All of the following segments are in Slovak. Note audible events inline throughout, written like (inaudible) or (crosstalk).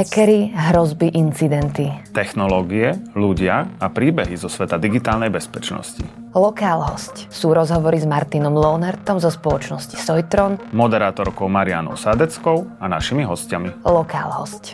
Hackery, hrozby, incidenty. Technológie, ľudia a príbehy zo sveta digitálnej bezpečnosti. Lokál host sú rozhovory s Martinom Lohnertom zo spoločnosti Sojtron, Moderátorkou Marianou Sadeckou a našimi hostiami. Lokál host.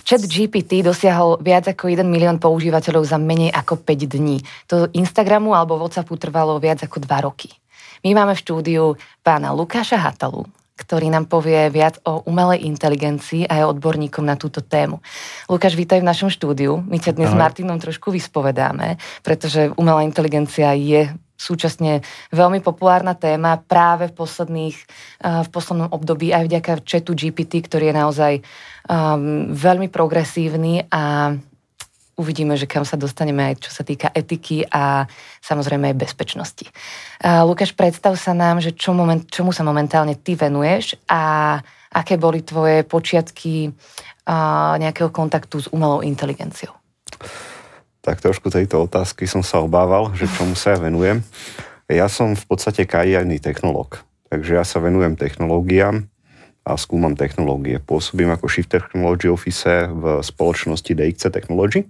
Chat GPT dosiahol viac ako 1 milión používateľov za menej ako 5 dní. To Instagramu alebo Whatsappu trvalo viac ako 2 roky. My máme v štúdiu pána Lukáša Hatalu, ktorý nám povie viac o umelej inteligencii a je odborníkom na túto tému. Lukáš, vítaj v našom štúdiu. My ťa dnes s Martinom trošku vyspovedáme, pretože umelá inteligencia je súčasne veľmi populárna téma práve v, posledných, eh, v poslednom období aj vďaka chatu GPT, ktorý je naozaj um, veľmi progresívny a uvidíme, že kam sa dostaneme aj čo sa týka etiky a samozrejme aj bezpečnosti. Lukáš, predstav sa nám, že čo moment, čomu sa momentálne ty venuješ a aké boli tvoje počiatky nejakého kontaktu s umelou inteligenciou. Tak trošku tejto otázky som sa obával, že čomu sa ja venujem. Ja som v podstate kariérny technológ, takže ja sa venujem technológiám, a skúmam technológie. Pôsobím ako Shift Technology Officer v spoločnosti DXC Technology.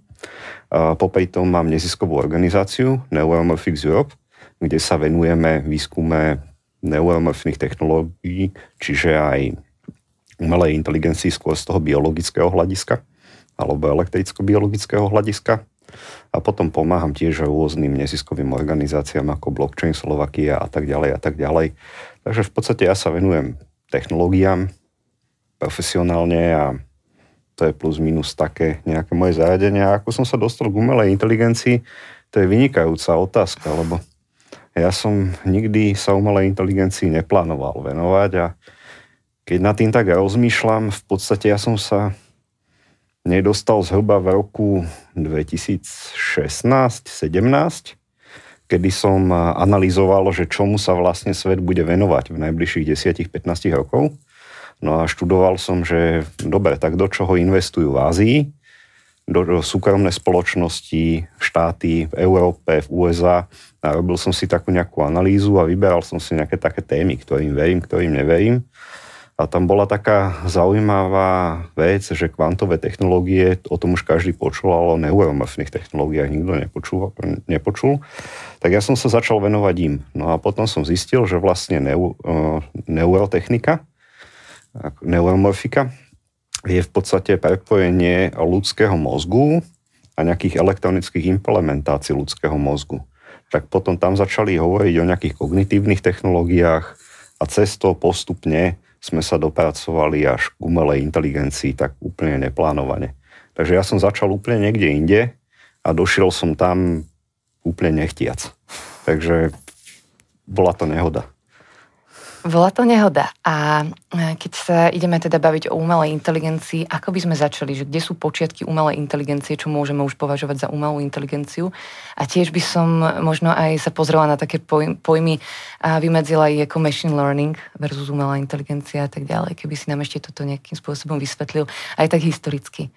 Popri tom mám neziskovú organizáciu Neuromorphics Europe, kde sa venujeme výskume neuromorfných technológií, čiže aj umelej inteligencii skôr z toho biologického hľadiska alebo elektricko-biologického hľadiska. A potom pomáham tiež rôznym neziskovým organizáciám ako Blockchain Slovakia a tak ďalej a tak ďalej. Takže v podstate ja sa venujem technológiám profesionálne a to je plus minus také nejaké moje zaradenie. A ako som sa dostal k umelej inteligencii, to je vynikajúca otázka, lebo ja som nikdy sa umelej inteligencii neplánoval venovať a keď nad tým tak rozmýšľam, v podstate ja som sa nedostal zhruba v roku 2016-17, kedy som analyzoval, že čomu sa vlastne svet bude venovať v najbližších 10-15 rokov. No a študoval som, že dobre, tak do čoho investujú v Ázii, do, do súkromné spoločnosti, štáty v Európe, v USA. A robil som si takú nejakú analýzu a vyberal som si nejaké také témy, ktorým verím, ktorým neverím. A tam bola taká zaujímavá vec, že kvantové technológie, o tom už každý počul, ale o neuromorfných technológiách nikto nepočul, nepočul. Tak ja som sa začal venovať im. No a potom som zistil, že vlastne neu, uh, neurotechnika, neuromorfika, je v podstate prepojenie ľudského mozgu a nejakých elektronických implementácií ľudského mozgu. Tak potom tam začali hovoriť o nejakých kognitívnych technológiách a cesto postupne sme sa dopracovali až k umelej inteligencii, tak úplne neplánovane. Takže ja som začal úplne niekde inde a došiel som tam úplne nechtiac. Takže bola to nehoda. Bola to nehoda. A e, keď sa ideme teda baviť o umelej inteligencii, ako by sme začali, že kde sú počiatky umelej inteligencie, čo môžeme už považovať za umelú inteligenciu. A tiež by som možno aj sa pozrela na také pojmy a vymedzila ich ako machine learning versus umelá inteligencia a tak ďalej, keby si nám ešte toto nejakým spôsobom vysvetlil, aj tak historicky.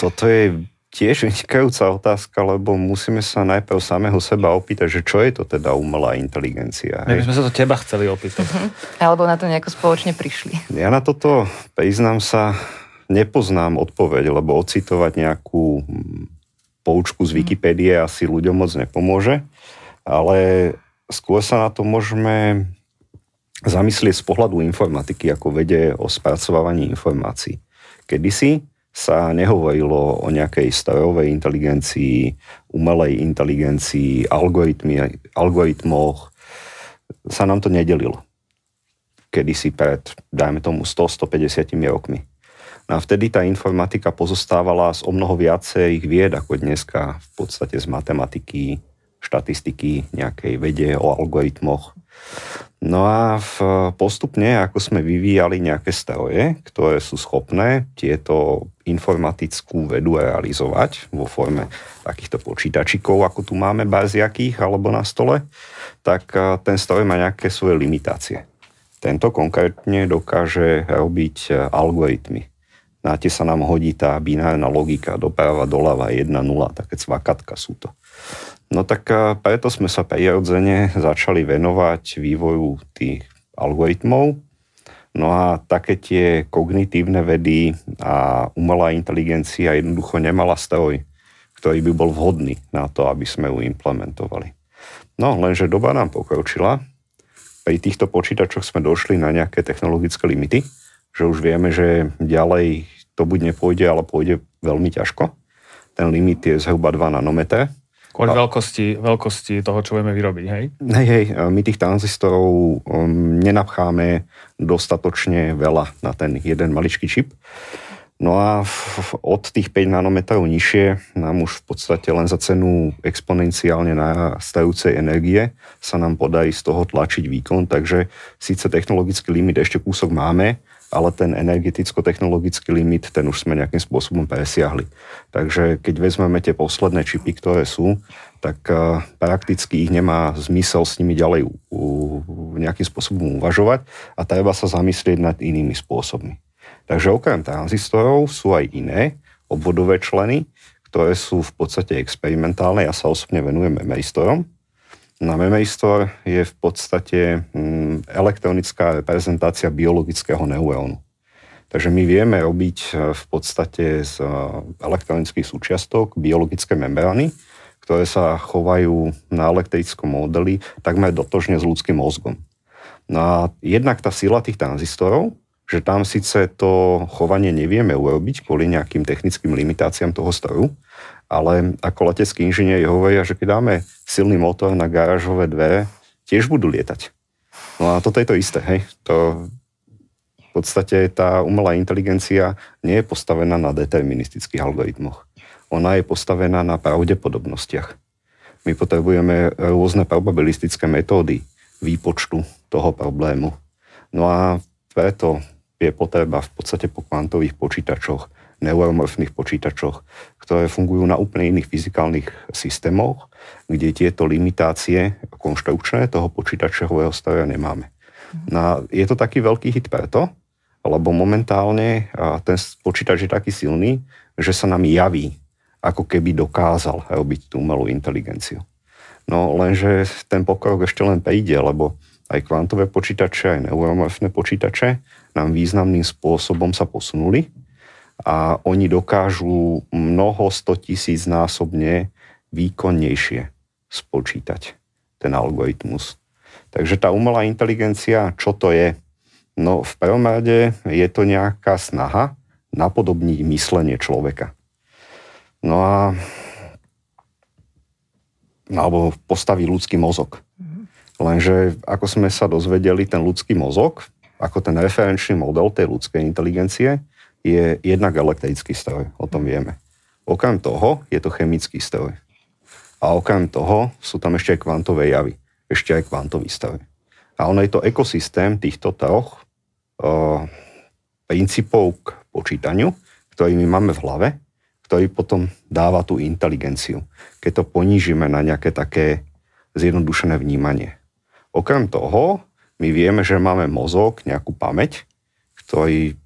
Toto je tiež vynikajúca otázka, lebo musíme sa najprv samého seba opýtať, že čo je to teda umelá inteligencia. My by sme sa to teba chceli opýtať. Uh-huh. Alebo na to nejako spoločne prišli. Ja na toto, priznám sa, nepoznám odpoveď, lebo ocitovať nejakú mm, poučku z mhm. Wikipédie asi ľuďom moc nepomôže, ale skôr sa na to môžeme zamyslieť z pohľadu informatiky, ako vede o spracovávaní informácií. Kedysi sa nehovorilo o nejakej strojovej inteligencii, umelej inteligencii, algoritmoch. Sa nám to nedelilo. Kedysi pred, dajme tomu, 100-150 rokmi. No a vtedy tá informatika pozostávala z o mnoho viacej vied ako dneska, v podstate z matematiky, štatistiky, nejakej vede o algoritmoch. No a v, postupne, ako sme vyvíjali nejaké stroje, ktoré sú schopné tieto informatickú vedu realizovať vo forme takýchto počítačikov, ako tu máme baziakých alebo na stole, tak ten stroj má nejaké svoje limitácie. Tento konkrétne dokáže robiť algoritmy. Na tie sa nám hodí tá binárna logika, doprava, doľava, 1, 0, také cvakatka sú to. No tak preto sme sa prirodzene začali venovať vývoju tých algoritmov No a také tie kognitívne vedy a umelá inteligencia jednoducho nemala stroj, ktorý by bol vhodný na to, aby sme ju implementovali. No, lenže doba nám pokročila. Pri týchto počítačoch sme došli na nejaké technologické limity, že už vieme, že ďalej to buď nepôjde, ale pôjde veľmi ťažko. Ten limit je zhruba 2 nanometre. Kvôli veľkosti, veľkosti toho, čo vieme vyrobiť, hej? Hej, hej, my tých tranzistorov um, nenapcháme dostatočne veľa na ten jeden maličký čip. No a od tých 5 nanometrov nižšie nám už v podstate len za cenu exponenciálne narastajúcej energie sa nám podarí z toho tlačiť výkon, takže síce technologický limit ešte kúsok máme, ale ten energeticko-technologický limit, ten už sme nejakým spôsobom presiahli. Takže keď vezmeme tie posledné čipy, ktoré sú, tak uh, prakticky ich nemá zmysel s nimi ďalej uh, nejakým spôsobom uvažovať a treba sa zamyslieť nad inými spôsobmi. Takže okrem tranzistorov sú aj iné obvodové členy, ktoré sú v podstate experimentálne. Ja sa osobne venujem memoristorom. Na memoristor je v podstate mm, elektronická reprezentácia biologického neurónu. Takže my vieme robiť e, v podstate z e, elektronických súčiastok biologické membrány, ktoré sa chovajú na elektrickom modeli takmer dotožne s ľudským mozgom. No a jednak tá sila tých tranzistorov že tam síce to chovanie nevieme urobiť kvôli nejakým technickým limitáciám toho stroju, ale ako letecký inžinier hovoria, že keď dáme silný motor na garážové dvere, tiež budú lietať. No a toto je to isté, hej. To v podstate tá umelá inteligencia nie je postavená na deterministických algoritmoch. Ona je postavená na pravdepodobnostiach. My potrebujeme rôzne probabilistické metódy výpočtu toho problému. No a preto je potreba v podstate po kvantových počítačoch, neuromorfných počítačoč, ktoré fungujú na úplne iných fyzikálnych systémoch, kde tieto limitácie konštrukčné toho počítačového stroja nemáme. No, je to taký veľký hit preto, lebo momentálne ten počítač je taký silný, že sa nám javí, ako keby dokázal robiť tú umelú inteligenciu. No lenže ten pokrok ešte len príde, lebo aj kvantové počítače, aj neuromorfné počítače nám významným spôsobom sa posunuli a oni dokážu mnoho 100 tisíc násobne výkonnejšie spočítať ten algoritmus. Takže tá umelá inteligencia, čo to je? No v prvom rade je to nejaká snaha napodobniť myslenie človeka. No a alebo postaví ľudský mozog. Lenže ako sme sa dozvedeli, ten ľudský mozog, ako ten referenčný model tej ľudskej inteligencie, je jednak elektrický stroj, o tom vieme. Okrem toho je to chemický stroj. A okrem toho sú tam ešte aj kvantové javy, ešte aj kvantový stroj. A ono je to ekosystém týchto troch uh, princípov k počítaniu, ktorý my máme v hlave, ktorý potom dáva tú inteligenciu, keď to ponížime na nejaké také zjednodušené vnímanie. Okrem toho, my vieme, že máme mozog, nejakú pamäť, ktorý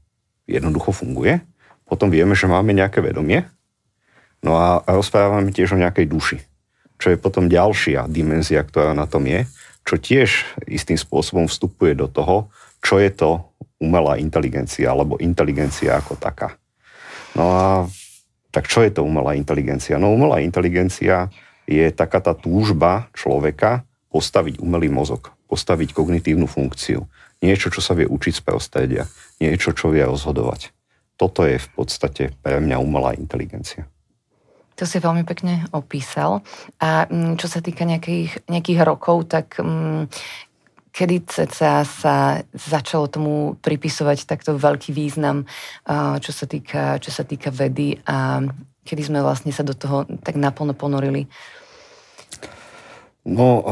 jednoducho funguje. Potom vieme, že máme nejaké vedomie. No a rozprávame tiež o nejakej duši, čo je potom ďalšia dimenzia, ktorá na tom je, čo tiež istým spôsobom vstupuje do toho, čo je to umelá inteligencia alebo inteligencia ako taká. No a tak čo je to umelá inteligencia? No umelá inteligencia je taká tá túžba človeka postaviť umelý mozog, postaviť kognitívnu funkciu. Niečo, čo sa vie učiť z prostredia. Niečo, čo vie rozhodovať. Toto je v podstate pre mňa umelá inteligencia. To si veľmi pekne opísal. A mm, čo sa týka nejakých, nejakých rokov, tak um, kedy ceca sa začalo tomu pripisovať takto veľký význam, uh, čo sa týka, čo sa týka vedy a kedy sme vlastne sa do toho tak naplno ponorili? No,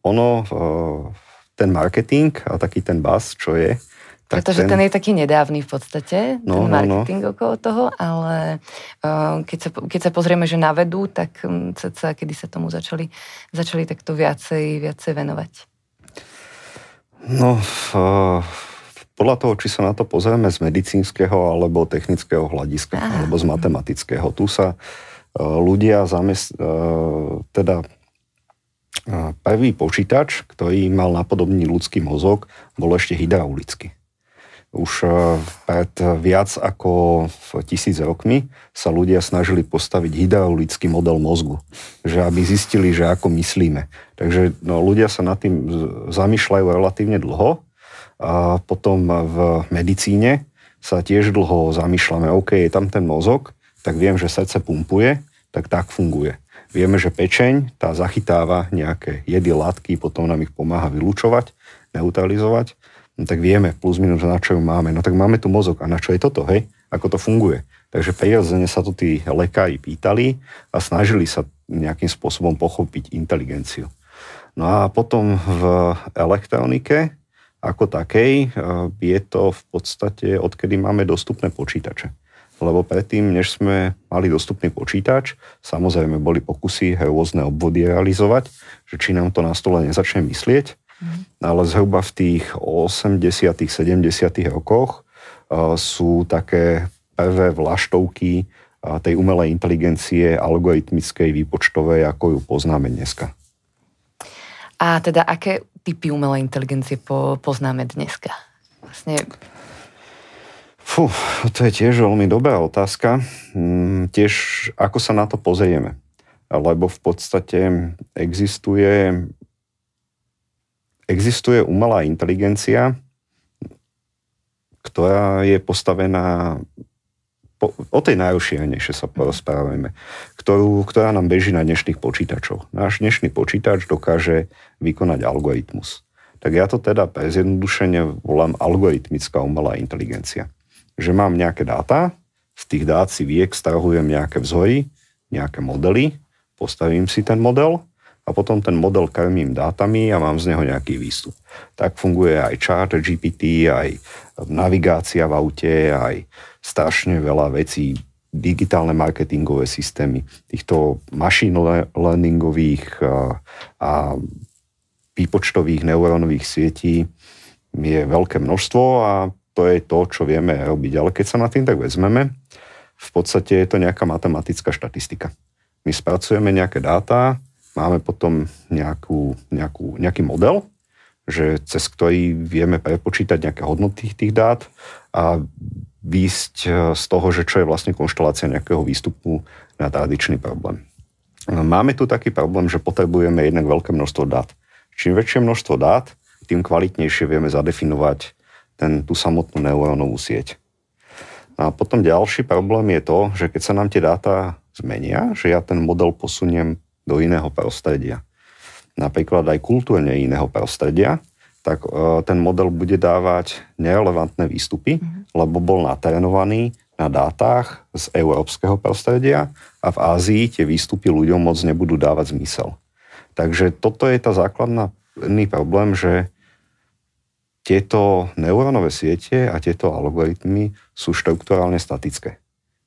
ono, eh, ten marketing a taký ten buzz, čo je, tak Pretože ten... ten je taký nedávny v podstate, no, ten marketing no, no. okolo toho, ale uh, keď, sa, keď sa pozrieme, že na vedu, tak um, sa, kedy sa tomu začali, začali takto viacej, viacej venovať? No, uh, podľa toho, či sa na to pozrieme z medicínskeho alebo technického hľadiska, Aha. alebo z matematického. Tu sa uh, ľudia zamest, uh, teda Prvý počítač, ktorý mal napodobný ľudský mozog, bol ešte hydraulický. Už pred viac ako tisíc rokmi sa ľudia snažili postaviť hydraulický model mozgu, že aby zistili, že ako myslíme. Takže no, ľudia sa nad tým zamýšľajú relatívne dlho. A potom v medicíne sa tiež dlho zamýšľame, OK, je tam ten mozog, tak viem, že srdce pumpuje, tak tak funguje. Vieme, že pečeň, tá zachytáva nejaké jedy, látky, potom nám ich pomáha vylúčovať, neutralizovať no tak vieme plus minus, na čo ju máme. No tak máme tu mozog a na čo je toto, hej? Ako to funguje? Takže prirodzene sa tu tí lekári pýtali a snažili sa nejakým spôsobom pochopiť inteligenciu. No a potom v elektronike ako takej eh, je to v podstate, odkedy máme dostupné počítače. Lebo predtým, než sme mali dostupný počítač, samozrejme boli pokusy rôzne obvody realizovať, že či nám to na stole nezačne myslieť, Mm. Ale zhruba v tých 80 70 rokoch sú také prvé vlaštovky tej umelej inteligencie algoritmickej, výpočtovej, ako ju poznáme dneska. A teda aké typy umelej inteligencie po, poznáme dneska? Vlastne... Fú, to je tiež veľmi dobrá otázka. Mm, tiež ako sa na to pozrieme. Lebo v podstate existuje existuje umelá inteligencia, ktorá je postavená po, o tej najrozšírenejšie sa porozprávame, ktorú, ktorá nám beží na dnešných počítačoch. Náš dnešný počítač dokáže vykonať algoritmus. Tak ja to teda pre zjednodušenie volám algoritmická umelá inteligencia. Že mám nejaké dáta, z tých dát si vie, extrahujem nejaké vzory, nejaké modely, postavím si ten model a potom ten model krmím dátami a mám z neho nejaký výstup. Tak funguje aj chat GPT, aj navigácia v aute, aj strašne veľa vecí, digitálne marketingové systémy, týchto machine learningových a výpočtových neurónových sietí je veľké množstvo a to je to, čo vieme robiť. Ale keď sa na tým tak vezmeme, v podstate je to nejaká matematická štatistika. My spracujeme nejaké dáta, Máme potom nejakú, nejakú, nejaký model, že cez ktorý vieme prepočítať nejaké hodnoty tých dát a výsť e, z toho, že čo je vlastne konštelácia nejakého výstupu na tradičný problém. Máme tu taký problém, že potrebujeme jednak veľké množstvo dát. Čím väčšie množstvo dát, tým kvalitnejšie vieme zadefinovať ten, tú samotnú neurónovú sieť. A potom ďalší problém je to, že keď sa nám tie dáta zmenia, že ja ten model posuniem do iného prostredia, napríklad aj kultúrne iného prostredia, tak e, ten model bude dávať nerelevantné výstupy, mm-hmm. lebo bol natrénovaný na dátach z európskeho prostredia a v Ázii tie výstupy ľuďom moc nebudú dávať zmysel. Takže toto je tá základná problém, že tieto neurónové siete a tieto algoritmy sú štrukturálne statické.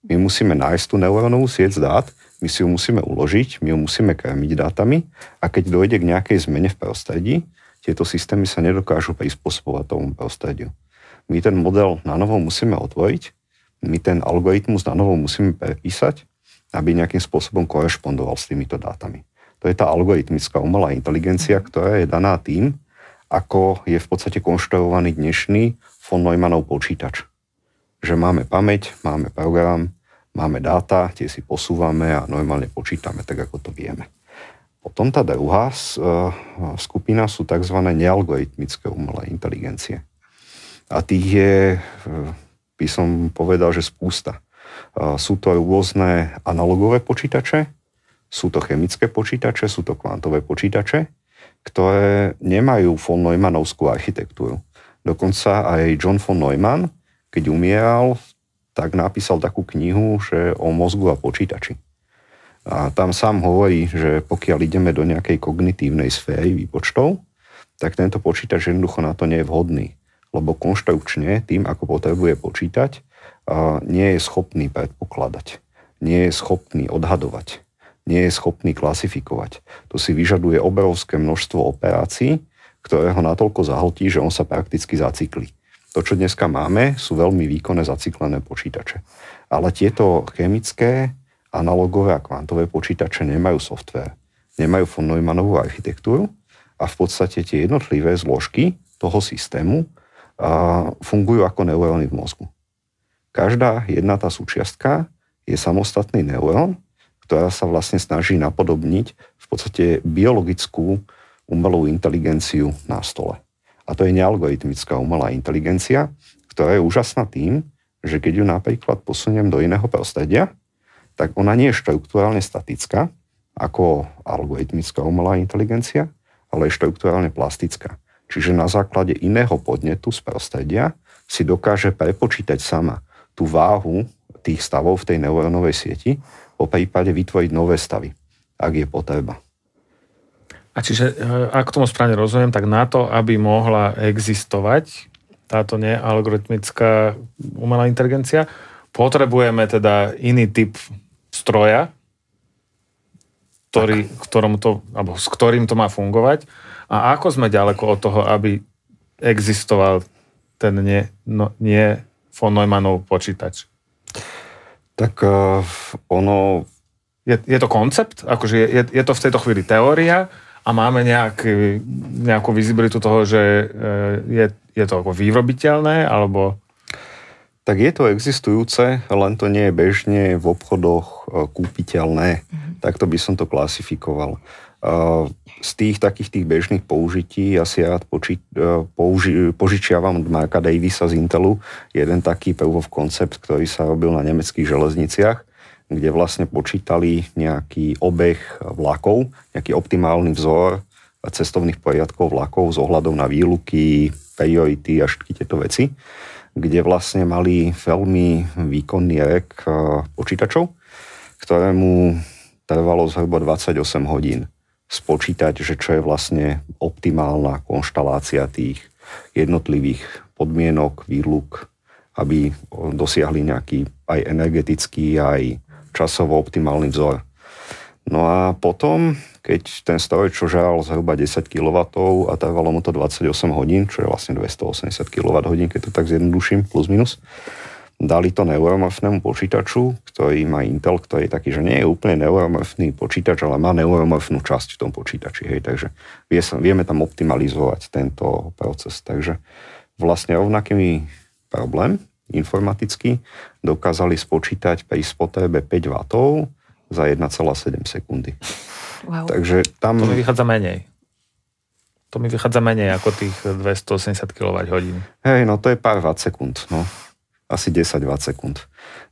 My musíme nájsť tú neurónovú sieť z dát, my si ju musíme uložiť, my ju musíme krmiť dátami a keď dojde k nejakej zmene v prostredí, tieto systémy sa nedokážu prispôsobovať tomu prostrediu. My ten model na novo musíme otvoriť, my ten algoritmus na novo musíme prepísať, aby nejakým spôsobom korešpondoval s týmito dátami. To je tá algoritmická umelá inteligencia, ktorá je daná tým, ako je v podstate konštruovaný dnešný von Neumannov počítač. Že máme pamäť, máme program, máme dáta, tie si posúvame a normálne počítame tak, ako to vieme. Potom tá druhá e, skupina sú tzv. nealgoritmické umelé inteligencie. A tých je, e, by som povedal, že spústa. E, sú to rôzne analogové počítače, sú to chemické počítače, sú to kvantové počítače, ktoré nemajú von Neumannovskú architektúru. Dokonca aj John von Neumann, keď umieral, tak napísal takú knihu, že o mozgu a počítači. A tam sám hovorí, že pokiaľ ideme do nejakej kognitívnej sféry výpočtov, tak tento počítač jednoducho na to nie je vhodný. Lebo konštrukčne, tým ako potrebuje počítať, nie je schopný predpokladať. Nie je schopný odhadovať. Nie je schopný klasifikovať. To si vyžaduje obrovské množstvo operácií, ktoré ho natoľko zahltí, že on sa prakticky zacykli. To, čo dneska máme, sú veľmi výkonné zaciklené počítače. Ale tieto chemické, analogové a kvantové počítače nemajú software, nemajú von Neumannovú architektúru a v podstate tie jednotlivé zložky toho systému fungujú ako neuróny v mozgu. Každá jedna tá súčiastka je samostatný neurón, ktorá sa vlastne snaží napodobniť v podstate biologickú umelú inteligenciu na stole. A to je nealgoritmická umelá inteligencia, ktorá je úžasná tým, že keď ju napríklad posuniem do iného prostredia, tak ona nie je štruktúrálne statická, ako algoritmická umelá inteligencia, ale je štruktúrálne plastická. Čiže na základe iného podnetu z prostredia si dokáže prepočítať sama tú váhu tých stavov v tej neurónovej sieti, po prípade vytvoriť nové stavy, ak je potreba. A čiže, e, ak tomu správne rozumiem, tak na to, aby mohla existovať táto nealgoritmická umelá inteligencia, potrebujeme teda iný typ stroja, ktorý, ktorom to, alebo s ktorým to má fungovať. A ako sme ďaleko od toho, aby existoval ten nie, no, nie von Neumannov počítač? Tak uh, ono... Je, je to koncept? Akože je, je, je to v tejto chvíli teória a máme nejak, nejakú vizibilitu toho, že uh, je, je to ako výrobiteľné, alebo... Tak je to existujúce, len to nie je bežne v obchodoch kúpiteľné. Mm-hmm. Takto by som to klasifikoval. Uh, z tých takých tých bežných použití ja si rád poči, e, použi, požičiavam od Marka Davisa z Intelu jeden taký proof of concept, ktorý sa robil na nemeckých železniciach, kde vlastne počítali nejaký obeh vlakov, nejaký optimálny vzor cestovných poriadkov vlakov s ohľadom na výluky, priority a všetky tieto veci, kde vlastne mali veľmi výkonný rek e, počítačov, ktorému trvalo zhruba 28 hodín spočítať, že čo je vlastne optimálna konštalácia tých jednotlivých podmienok, výluk, aby dosiahli nejaký aj energetický, aj časovo optimálny vzor. No a potom, keď ten stroj, čo žal zhruba 10 kW a trvalo mu to 28 hodín, čo je vlastne 280 kWh, keď to tak zjednoduším, plus minus, dali to neuromorfnému počítaču, ktorý má Intel, ktorý je taký, že nie je úplne neuromorfný počítač, ale má neuromorfnú časť v tom počítači. Hej, takže vie sa, vieme tam optimalizovať tento proces. Takže vlastne rovnaký problém informaticky dokázali spočítať pri spotrebe 5 W za 1,7 sekundy. Wow. Takže tam... To mi vychádza menej. To mi vychádza menej ako tých 280 kWh. Hej, no to je pár watt sekúnd. No asi 10-20 sekúnd.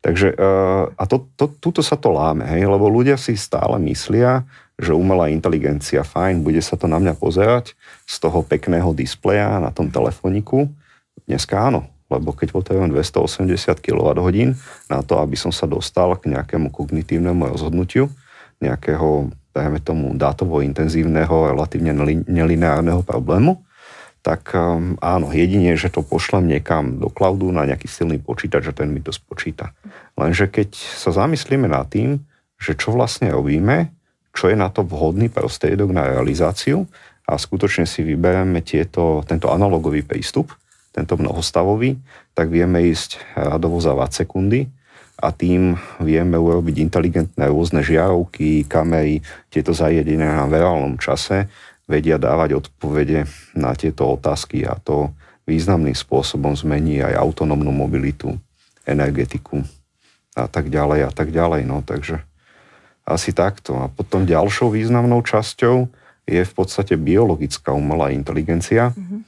Takže uh, a to, to, tuto sa to láme, hej, lebo ľudia si stále myslia, že umelá inteligencia, fajn, bude sa to na mňa pozerať z toho pekného displeja na tom telefoniku. Dneska áno, lebo keď potrebujem 280 kWh na to, aby som sa dostal k nejakému kognitívnemu rozhodnutiu, nejakého, dajme tomu, dátovo intenzívneho, relatívne nelineárneho problému, tak um, áno, jedine, že to pošlem niekam do cloudu na nejaký silný počítač, že ten mi to spočíta. Lenže keď sa zamyslíme nad tým, že čo vlastne robíme, čo je na to vhodný prostriedok na realizáciu a skutočne si vybereme tieto, tento analogový prístup, tento mnohostavový, tak vieme ísť radovo za 20 sekundy a tým vieme urobiť inteligentné rôzne žiarovky, kamery, tieto zariadenia na reálnom čase, vedia dávať odpovede na tieto otázky a to významným spôsobom zmení aj autonómnu mobilitu, energetiku a tak ďalej a tak ďalej. No, takže asi takto. A potom ďalšou významnou časťou je v podstate biologická umelá inteligencia, mm-hmm.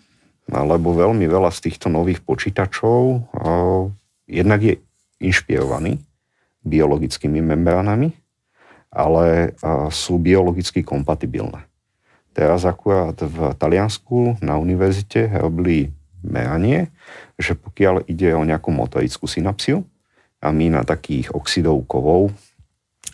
lebo veľmi veľa z týchto nových počítačov o, jednak je inšpirovaný biologickými membránami, ale o, sú biologicky kompatibilné. Teraz akurát v Taliansku na univerzite robili meranie, že pokiaľ ide o nejakú motorickú synapsiu a my na takých oxidov kovov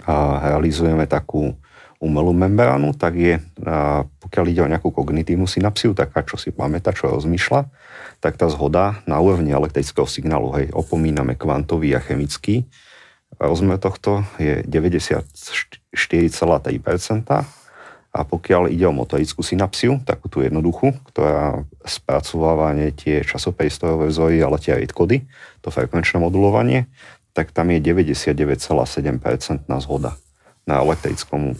a realizujeme takú umelú membránu, tak je, a pokiaľ ide o nejakú kognitívnu synapsiu, taká, čo si pamätá, čo rozmýšľa, tak tá zhoda na úrovni elektrického signálu, hej, opomíname kvantový a chemický, rozmer tohto je 94,3%, a pokiaľ ide o motorickú synapsiu, takú tú jednoduchú, ktorá spracováva nie tie časopriestorové vzory, ale tie kody, to frekvenčné modulovanie, tak tam je 99,7% zhoda na elektrickom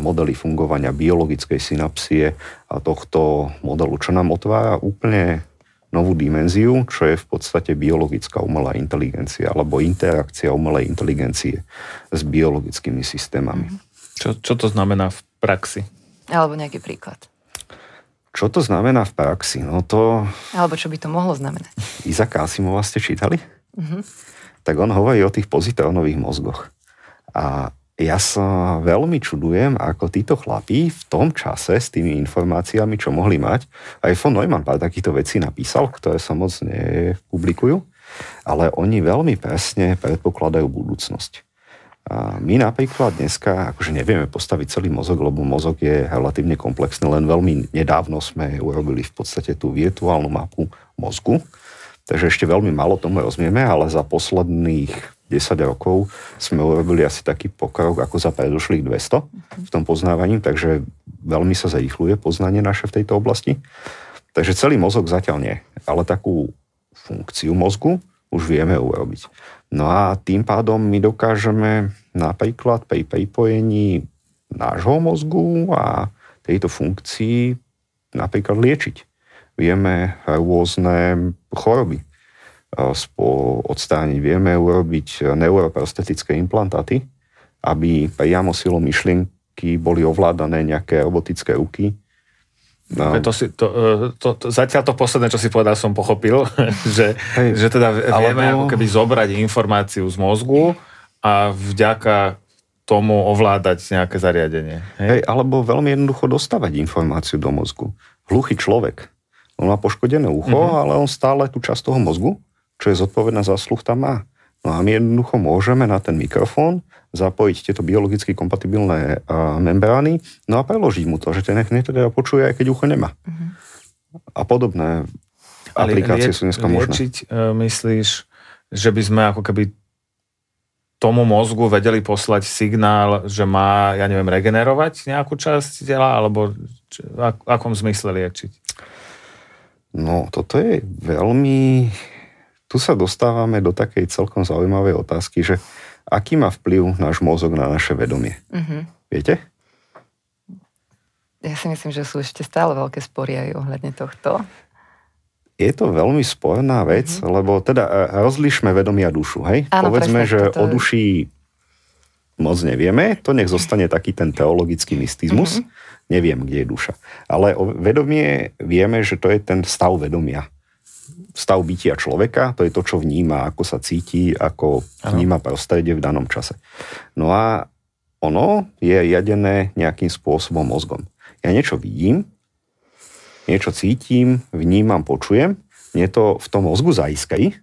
modeli fungovania biologickej synapsie a tohto modelu, čo nám otvára úplne novú dimenziu, čo je v podstate biologická umelá inteligencia alebo interakcia umelej inteligencie s biologickými systémami. Čo, čo to znamená v praxi? Alebo nejaký príklad. Čo to znamená v praxi? No to... Alebo čo by to mohlo znamenať? Izaka Asimova ste čítali? Mm-hmm. Tak on hovorí o tých pozitrónových mozgoch. A ja sa veľmi čudujem, ako títo chlapí v tom čase s tými informáciami, čo mohli mať, aj von Neumann pár takýchto vecí napísal, ktoré sa moc nepublikujú, ale oni veľmi presne predpokladajú budúcnosť. A my napríklad dneska akože nevieme postaviť celý mozog, lebo mozog je relatívne komplexný, len veľmi nedávno sme urobili v podstate tú virtuálnu mapu mozgu, takže ešte veľmi málo tomu rozumieme, ale za posledných 10 rokov sme urobili asi taký pokrok ako za predošlých 200 v tom poznávaní, takže veľmi sa zrýchluje poznanie naše v tejto oblasti. Takže celý mozog zatiaľ nie, ale takú funkciu mozgu už vieme urobiť. No a tým pádom my dokážeme napríklad pri pripojení nášho mozgu a tejto funkcii napríklad liečiť. Vieme rôzne choroby odstrániť. Vieme urobiť neuroprostetické implantáty, aby priamo silou myšlienky boli ovládané nejaké robotické ruky. No. To si, to, e, to, to, zatiaľ to posledné, čo si povedal, som pochopil, (laughs) že, Hej, že teda vieme alebo... ako keby zobrať informáciu z mozgu a vďaka tomu ovládať nejaké zariadenie. Hej? Hej, alebo veľmi jednoducho dostávať informáciu do mozgu. Hluchý človek, on má poškodené ucho, mm-hmm. ale on stále tú časť toho mozgu čo je zodpovedná za sluch, tam má. No a my jednoducho môžeme na ten mikrofón zapojiť tieto biologicky kompatibilné membrány, no a preložiť mu to, že ten nech teda počuje, aj keď ucho nemá. Uh-huh. A podobné Ale aplikácie lieč, sú dneska možné. Liečiť, uh, myslíš, že by sme ako keby tomu mozgu vedeli poslať signál, že má, ja neviem, regenerovať nejakú časť tela, alebo či, v akom zmysle liečiť? No, toto je veľmi tu sa dostávame do takej celkom zaujímavej otázky, že aký má vplyv náš mozog na naše vedomie. Mm-hmm. Viete? Ja si myslím, že sú ešte stále veľké spory aj ohľadne tohto. Je to veľmi sporná vec, mm-hmm. lebo teda e, rozlišme vedomie a dušu, hej? Áno, Povedzme, presne, že toto... o duši moc nevieme, to nech zostane taký ten teologický mystizmus. Mm-hmm. Neviem, kde je duša. Ale o vedomie vieme, že to je ten stav vedomia stav bytia človeka, to je to, čo vníma, ako sa cíti, ako vníma prostredie v danom čase. No a ono je riadené nejakým spôsobom mozgom. Ja niečo vidím, niečo cítim, vnímam, počujem, mne to v tom mozgu zaiskej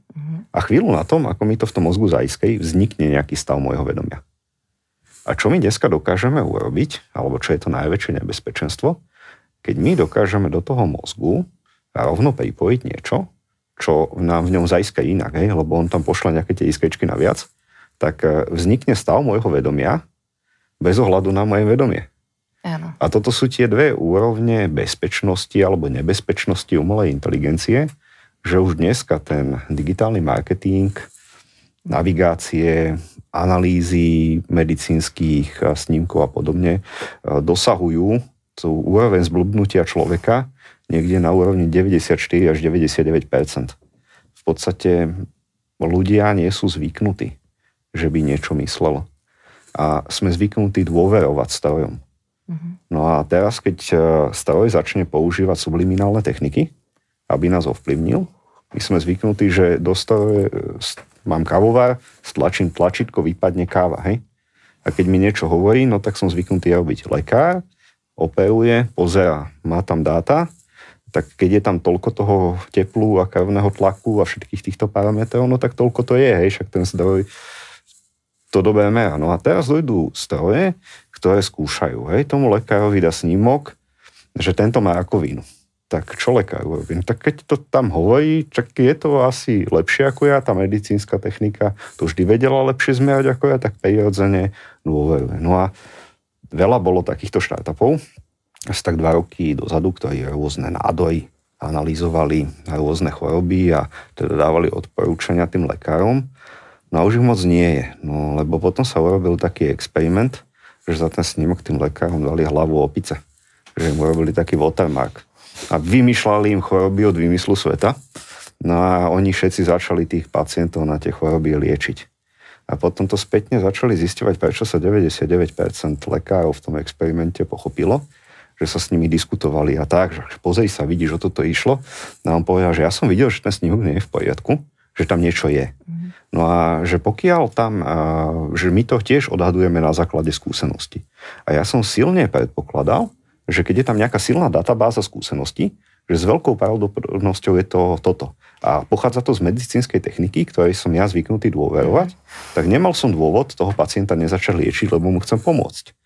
a chvíľu na tom, ako mi to v tom mozgu zaiskej, vznikne nejaký stav môjho vedomia. A čo my dneska dokážeme urobiť, alebo čo je to najväčšie nebezpečenstvo, keď my dokážeme do toho mozgu rovno pripojiť niečo, čo nám v ňom zaiska inak, hej, lebo on tam pošle nejaké tie iskečky naviac, tak e, vznikne stav môjho vedomia bez ohľadu na moje vedomie. Áno. A toto sú tie dve úrovne bezpečnosti alebo nebezpečnosti umelej inteligencie, že už dneska ten digitálny marketing, navigácie, analýzy medicínskych snímkov a podobne e, dosahujú tú úroveň zblbnutia človeka, niekde na úrovni 94 až 99% V podstate ľudia nie sú zvyknutí, že by niečo myslelo. A sme zvyknutí dôverovať strojom. Mm-hmm. No a teraz, keď e, stroj začne používať subliminálne techniky, aby nás ovplyvnil, my sme zvyknutí, že do stroje, mám kávovár, stlačím tlačítko, vypadne káva, hej? A keď mi niečo hovorí, no tak som zvyknutý robiť. Lekár operuje, pozera, má tam dáta, tak keď je tam toľko toho teplu a krvného tlaku a všetkých týchto parametrov, no tak toľko to je, hej, však ten zdroj to dobre merá. No a teraz dojdú stroje, ktoré skúšajú, hej, tomu lekárovi dá snímok, že tento má rakovinu. Tak čo lekár urobí? No tak keď to tam hovorí, čak je to asi lepšie ako ja, tá medicínska technika to vždy vedela lepšie zmerať ako ja, tak prirodzene dôveruje. No a veľa bolo takýchto štartupov, asi tak dva roky dozadu, ktorí rôzne nádory analyzovali rôzne choroby a teda dávali odporúčania tým lekárom. No a už ich moc nie je, no lebo potom sa urobil taký experiment, že za ten snímok tým lekárom dali hlavu opice. Že im urobili taký watermark. a vymýšľali im choroby od vymyslu sveta. No a oni všetci začali tých pacientov na tie choroby liečiť. A potom to spätne začali zisťovať, prečo sa 99% lekárov v tom experimente pochopilo, že sa s nimi diskutovali a tak, že pozri sa, vidíš, že toto išlo. A on povedal, že ja som videl, že ten snihok nie je v poriadku, že tam niečo je. Mm. No a že pokiaľ tam, že my to tiež odhadujeme na základe skúsenosti. A ja som silne predpokladal, že keď je tam nejaká silná databáza skúseností, že s veľkou pravdepodobnosťou je to toto. A pochádza to z medicínskej techniky, ktorej som ja zvyknutý dôverovať, tak nemal som dôvod toho pacienta nezačať liečiť, lebo mu chcem pomôcť.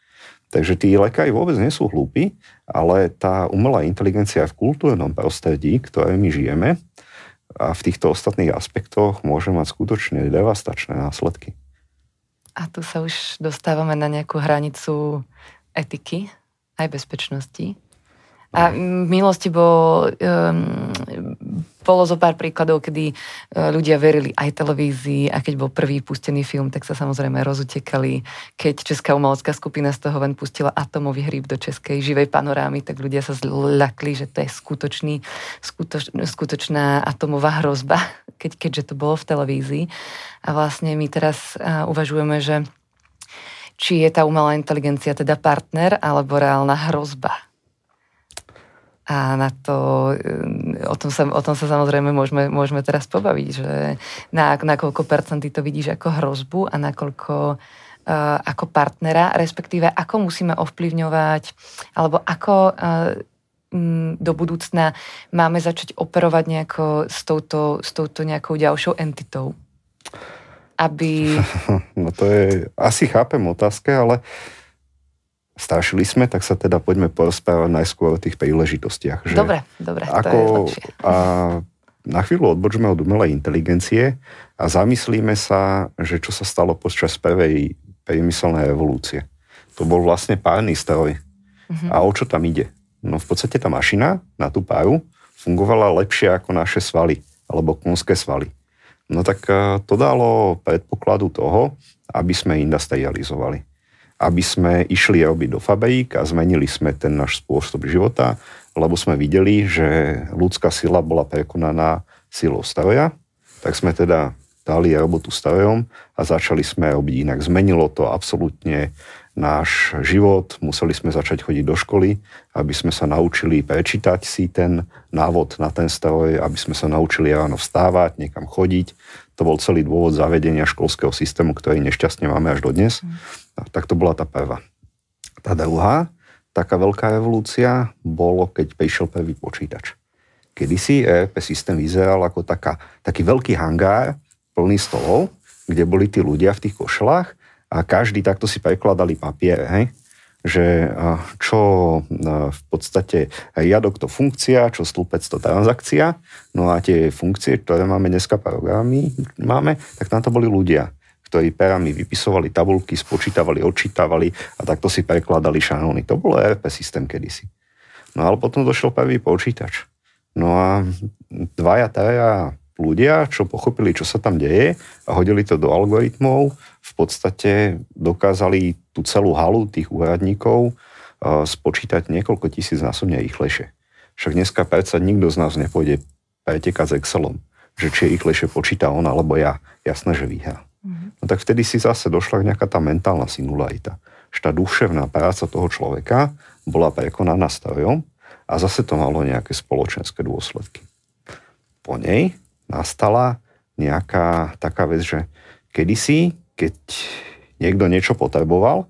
Takže tí lekári vôbec nie sú hlúpi, ale tá umelá inteligencia v kultúrnom prostredí, ktoré my žijeme, a v týchto ostatných aspektoch môže mať skutočne devastačné následky. A tu sa už dostávame na nejakú hranicu etiky aj bezpečnosti. A v minulosti bol, um, bolo zo pár príkladov, kedy uh, ľudia verili aj televízii a keď bol prvý pustený film, tak sa samozrejme rozutekali. Keď Česká umelecká skupina z toho ven pustila atomový hríb do českej živej panorámy, tak ľudia sa zľakli, že to je skutočný, skutoč, skutočná atomová hrozba, (laughs) keď, keďže to bolo v televízii. A vlastne my teraz uh, uvažujeme, že či je tá umelá inteligencia teda partner alebo reálna hrozba a na to, o tom sa, o tom sa samozrejme môžeme, môžeme teraz pobaviť, že na, na koľko percent ty to vidíš ako hrozbu a nakoľko uh, ako partnera, respektíve ako musíme ovplyvňovať, alebo ako uh, do budúcna máme začať operovať nejako s touto, s touto nejakou ďalšou entitou. Aby... (laughs) No to je, asi chápem otázke, ale uh, strašili sme, tak sa teda poďme porozprávať najskôr o tých príležitostiach. Že dobre, dobre, ako, to je lepšie. A na chvíľu odbočme od umelej inteligencie a zamyslíme sa, že čo sa stalo počas prvej priemyselnej revolúcie. To bol vlastne párny stroj. Uh-huh. A o čo tam ide? No v podstate tá mašina na tú páru fungovala lepšie ako naše svaly, alebo konské svaly. No tak eh, to dalo predpokladu toho, aby sme industrializovali aby sme išli robiť do fabrík a zmenili sme ten náš spôsob života, lebo sme videli, že ľudská sila bola prekonaná silou stroja, tak sme teda dali robotu strojom a začali sme robiť inak. Zmenilo to absolútne náš život, museli sme začať chodiť do školy, aby sme sa naučili prečítať si ten návod na ten stroj, aby sme sa naučili ráno vstávať, niekam chodiť. To bol celý dôvod zavedenia školského systému, ktorý nešťastne máme až dodnes. Mm. Tak to bola tá prvá. Tá druhá, taká veľká revolúcia, bolo, keď prišiel prvý počítač. Kedysi ERP systém vyzeral ako taká, taký veľký hangár plný stolov, kde boli tí ľudia v tých košelách a každý takto si prekladali papiere, hej? Že čo v podstate riadok to funkcia, čo stĺpec to transakcia, no a tie funkcie, ktoré máme dneska programy, máme, tak tam to boli ľudia ktorí perami vypisovali tabulky, spočítavali, odčítavali a takto si prekladali šanóny. To bolo ERP systém kedysi. No ale potom došiel prvý počítač. No a dvaja, traja ľudia, čo pochopili, čo sa tam deje a hodili to do algoritmov, v podstate dokázali tú celú halu tých úradníkov uh, spočítať niekoľko tisíc násobne rýchlejšie. Však dneska predsa nikto z nás nepôjde pretekať s Excelom, že či rýchlejšie počíta on alebo ja. Jasné, že vyhrá. No tak vtedy si zase došla nejaká tá mentálna singularita. Že tá duševná práca toho človeka bola prekonaná strojom a zase to malo nejaké spoločenské dôsledky. Po nej nastala nejaká taká vec, že kedysi, keď niekto niečo potreboval,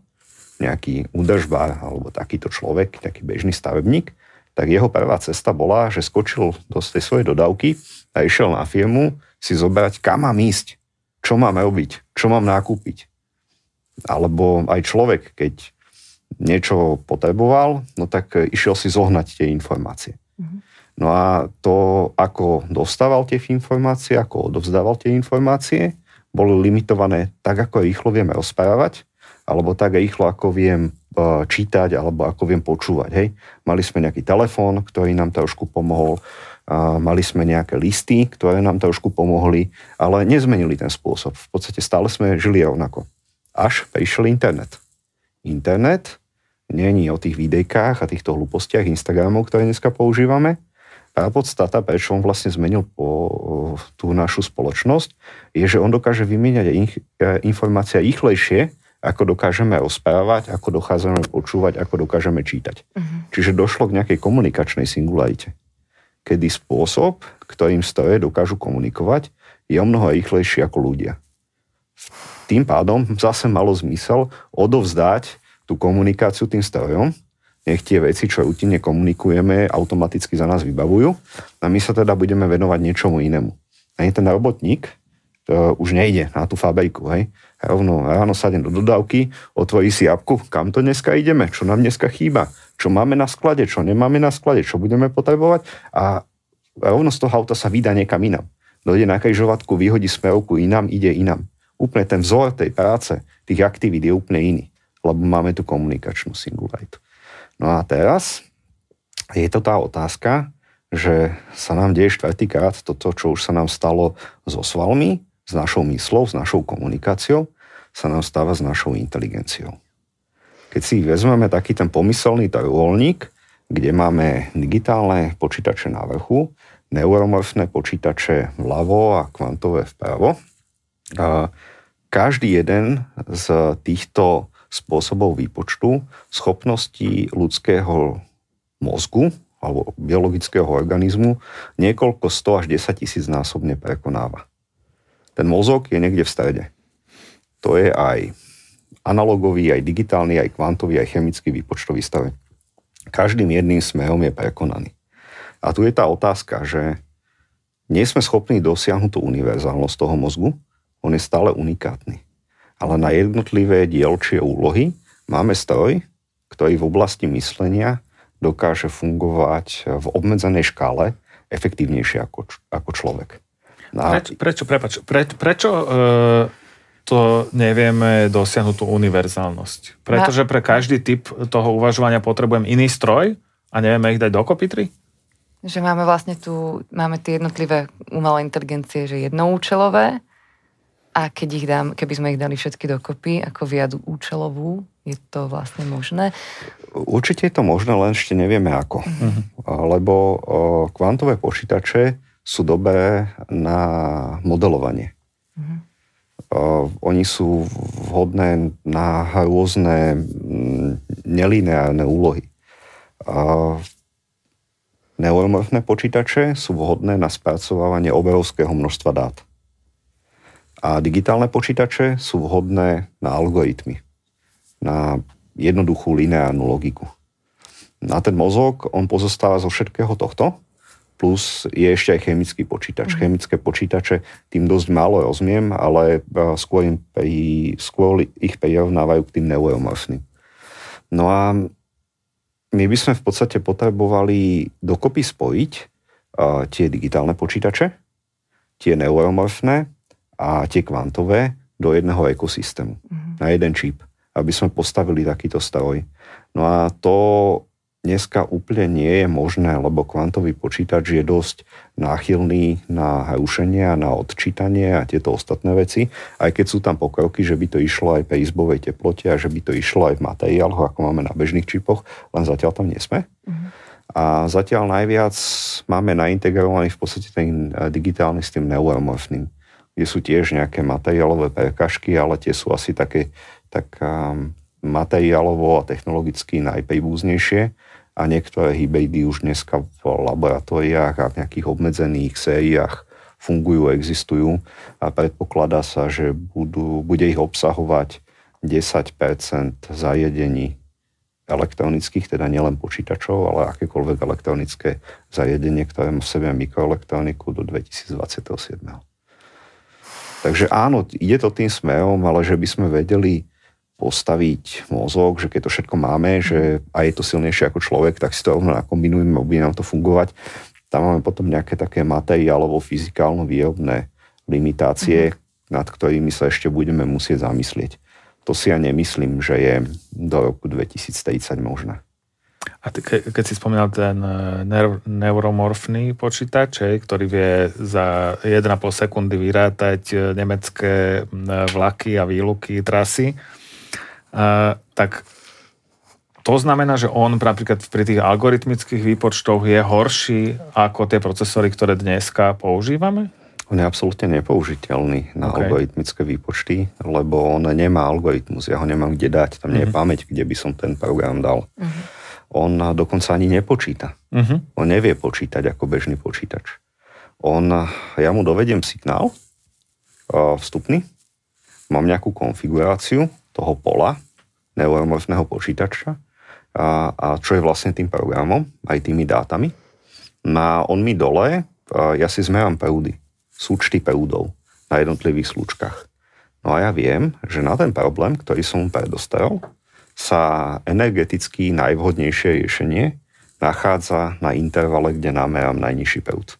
nejaký údržbár alebo takýto človek, taký bežný stavebník, tak jeho prvá cesta bola, že skočil do tej svojej dodávky a išiel na firmu si zobrať, kam mám ísť čo mám robiť, čo mám nakúpiť. Alebo aj človek, keď niečo potreboval, no tak išiel si zohnať tie informácie. Mm-hmm. No a to, ako dostával tie informácie, ako odovzdával tie informácie, boli limitované tak, ako rýchlo vieme rozprávať, alebo tak rýchlo, ako viem e, čítať, alebo ako viem počúvať. Hej. Mali sme nejaký telefón, ktorý nám trošku pomohol, mali sme nejaké listy, ktoré nám trošku pomohli, ale nezmenili ten spôsob. V podstate stále sme žili rovnako. Až prišiel internet. Internet není o tých videjkách a týchto hlúpostiach Instagramov, ktoré dneska používame. A podstata, prečo on vlastne zmenil po tú našu spoločnosť, je, že on dokáže vymieňať e, informácie rýchlejšie, ako dokážeme rozprávať, ako dokážeme počúvať, ako dokážeme čítať. Uh-huh. Čiže došlo k nejakej komunikačnej singularite, kedy spôsob, ktorým stroje dokážu komunikovať, je o mnoho rýchlejší ako ľudia. Tým pádom zase malo zmysel odovzdať tú komunikáciu tým strojom, nech tie veci, čo rutinne komunikujeme, automaticky za nás vybavujú a my sa teda budeme venovať niečomu inému. A ten robotník to už nejde na tú fabriku, hej. Rovno ráno sadne do dodávky, otvorí si apku, kam to dneska ideme, čo nám dneska chýba, čo máme na sklade, čo nemáme na sklade, čo budeme potrebovať a rovno z toho auta sa vydá niekam inám. Dojde na križovatku, vyhodí smerovku inám, ide inám. Úplne ten vzor tej práce, tých aktivít je úplne iný lebo máme tu komunikačnú singularitu. No a teraz je to tá otázka, že sa nám deje štvrtýkrát toto, čo už sa nám stalo so svalmi, s našou myslou, s našou komunikáciou, sa nám stáva s našou inteligenciou. Keď si vezmeme taký ten pomyselný trojuholník, kde máme digitálne počítače na vrchu, neuromorfné počítače vľavo a kvantové vpravo, každý jeden z týchto spôsobov výpočtu schopnosti ľudského mozgu alebo biologického organizmu niekoľko 100 až 10 tisíc násobne prekonáva. Ten mozog je niekde v strede. To je aj analogový, aj digitálny, aj kvantový, aj chemický výpočtový stroj. Každým jedným smerom je prekonaný. A tu je tá otázka, že nie sme schopní dosiahnuť tú univerzálnosť toho mozgu, on je stále unikátny ale na jednotlivé dielčie úlohy máme stroj, ktorý v oblasti myslenia dokáže fungovať v obmedzenej škále efektívnejšie ako, ako človek. Na... Prečo, prečo, prepač, pre, prečo e, to nevieme dosiahnuť tú univerzálnosť? Pretože pre každý typ toho uvažovania potrebujem iný stroj a nevieme ich dať dokopy tri? Že máme vlastne tu, máme tie jednotlivé umelé inteligencie, že jednoúčelové a keď ich dám, keby sme ich dali všetky dokopy ako viac účelovú, je to vlastne možné? Určite je to možné, len ešte nevieme ako. Uh-huh. Lebo kvantové počítače sú dobré na modelovanie. Uh-huh. Oni sú vhodné na rôzne nelineárne úlohy. Neuromorfné počítače sú vhodné na spracovávanie obrovského množstva dát. A digitálne počítače sú vhodné na algoritmy, na jednoduchú lineárnu logiku. Na ten mozog, on pozostáva zo všetkého tohto, plus je ešte aj chemický počítač. Mm. Chemické počítače tým dosť málo rozumiem, ale e, skôr, im pri, skôr ich prirovnávajú k tým neuromorfným. No a my by sme v podstate potrebovali dokopy spojiť uh, tie digitálne počítače, tie neuromorfné a tie kvantové do jedného ekosystému, mm-hmm. na jeden čip, aby sme postavili takýto stroj. No a to dneska úplne nie je možné, lebo kvantový počítač je dosť náchylný na rušenie a na odčítanie a tieto ostatné veci, aj keď sú tam pokroky, že by to išlo aj pri izbovej teplote a že by to išlo aj v materiáloch, ako máme na bežných čipoch, len zatiaľ tam nie sme. Mm-hmm. A zatiaľ najviac máme naintegrovaný v podstate ten eh, digitálny s tým neuromorfným sú tiež nejaké materiálové prekažky, ale tie sú asi také tak um, materiálovo a technologicky najpríbúznejšie a niektoré hybridy už dneska v laboratóriách a v nejakých obmedzených sériách fungujú, existujú a predpokladá sa, že budú, bude ich obsahovať 10% zariadení elektronických, teda nielen počítačov, ale akékoľvek elektronické zariadenie, ktoré má v sebe mikroelektroniku do 2027. Takže áno, ide to tým smerom, ale že by sme vedeli postaviť mozog, že keď to všetko máme, že aj je to silnejšie ako človek, tak si to rovno nakombinujeme, bude nám to fungovať. Tam máme potom nejaké také materiálovo fyzikálno-výrobné limitácie, mm-hmm. nad ktorými sa ešte budeme musieť zamyslieť. To si ja nemyslím, že je do roku 2030 možné. A ke, keď si spomínal ten e, neuromorfný počítač, ktorý vie za 1,5 sekundy vyrátať e, nemecké vlaky a výluky, trasy, a, tak to znamená, že on napríklad pri tých algoritmických výpočtoch je horší ako tie procesory, ktoré dneska používame? On je absolútne nepoužiteľný na okay. algoritmické výpočty, lebo on nemá algoritmus, ja ho nemám kde dať, tam nie je mm-hmm. pamäť, kde by som ten program dal. Mm-hmm. On dokonca ani nepočíta. Mm-hmm. On nevie počítať ako bežný počítač. On, ja mu dovedem signál vstupný, mám nejakú konfiguráciu toho pola neuromorfného počítača a, a čo je vlastne tým programom, aj tými dátami. A on mi dole, ja si zmerám prúdy súčty prúdov na jednotlivých slučkách. No a ja viem, že na ten problém, ktorý som mu predostrel, sa energeticky najvhodnejšie riešenie nachádza na intervale, kde namerám najnižší prúd.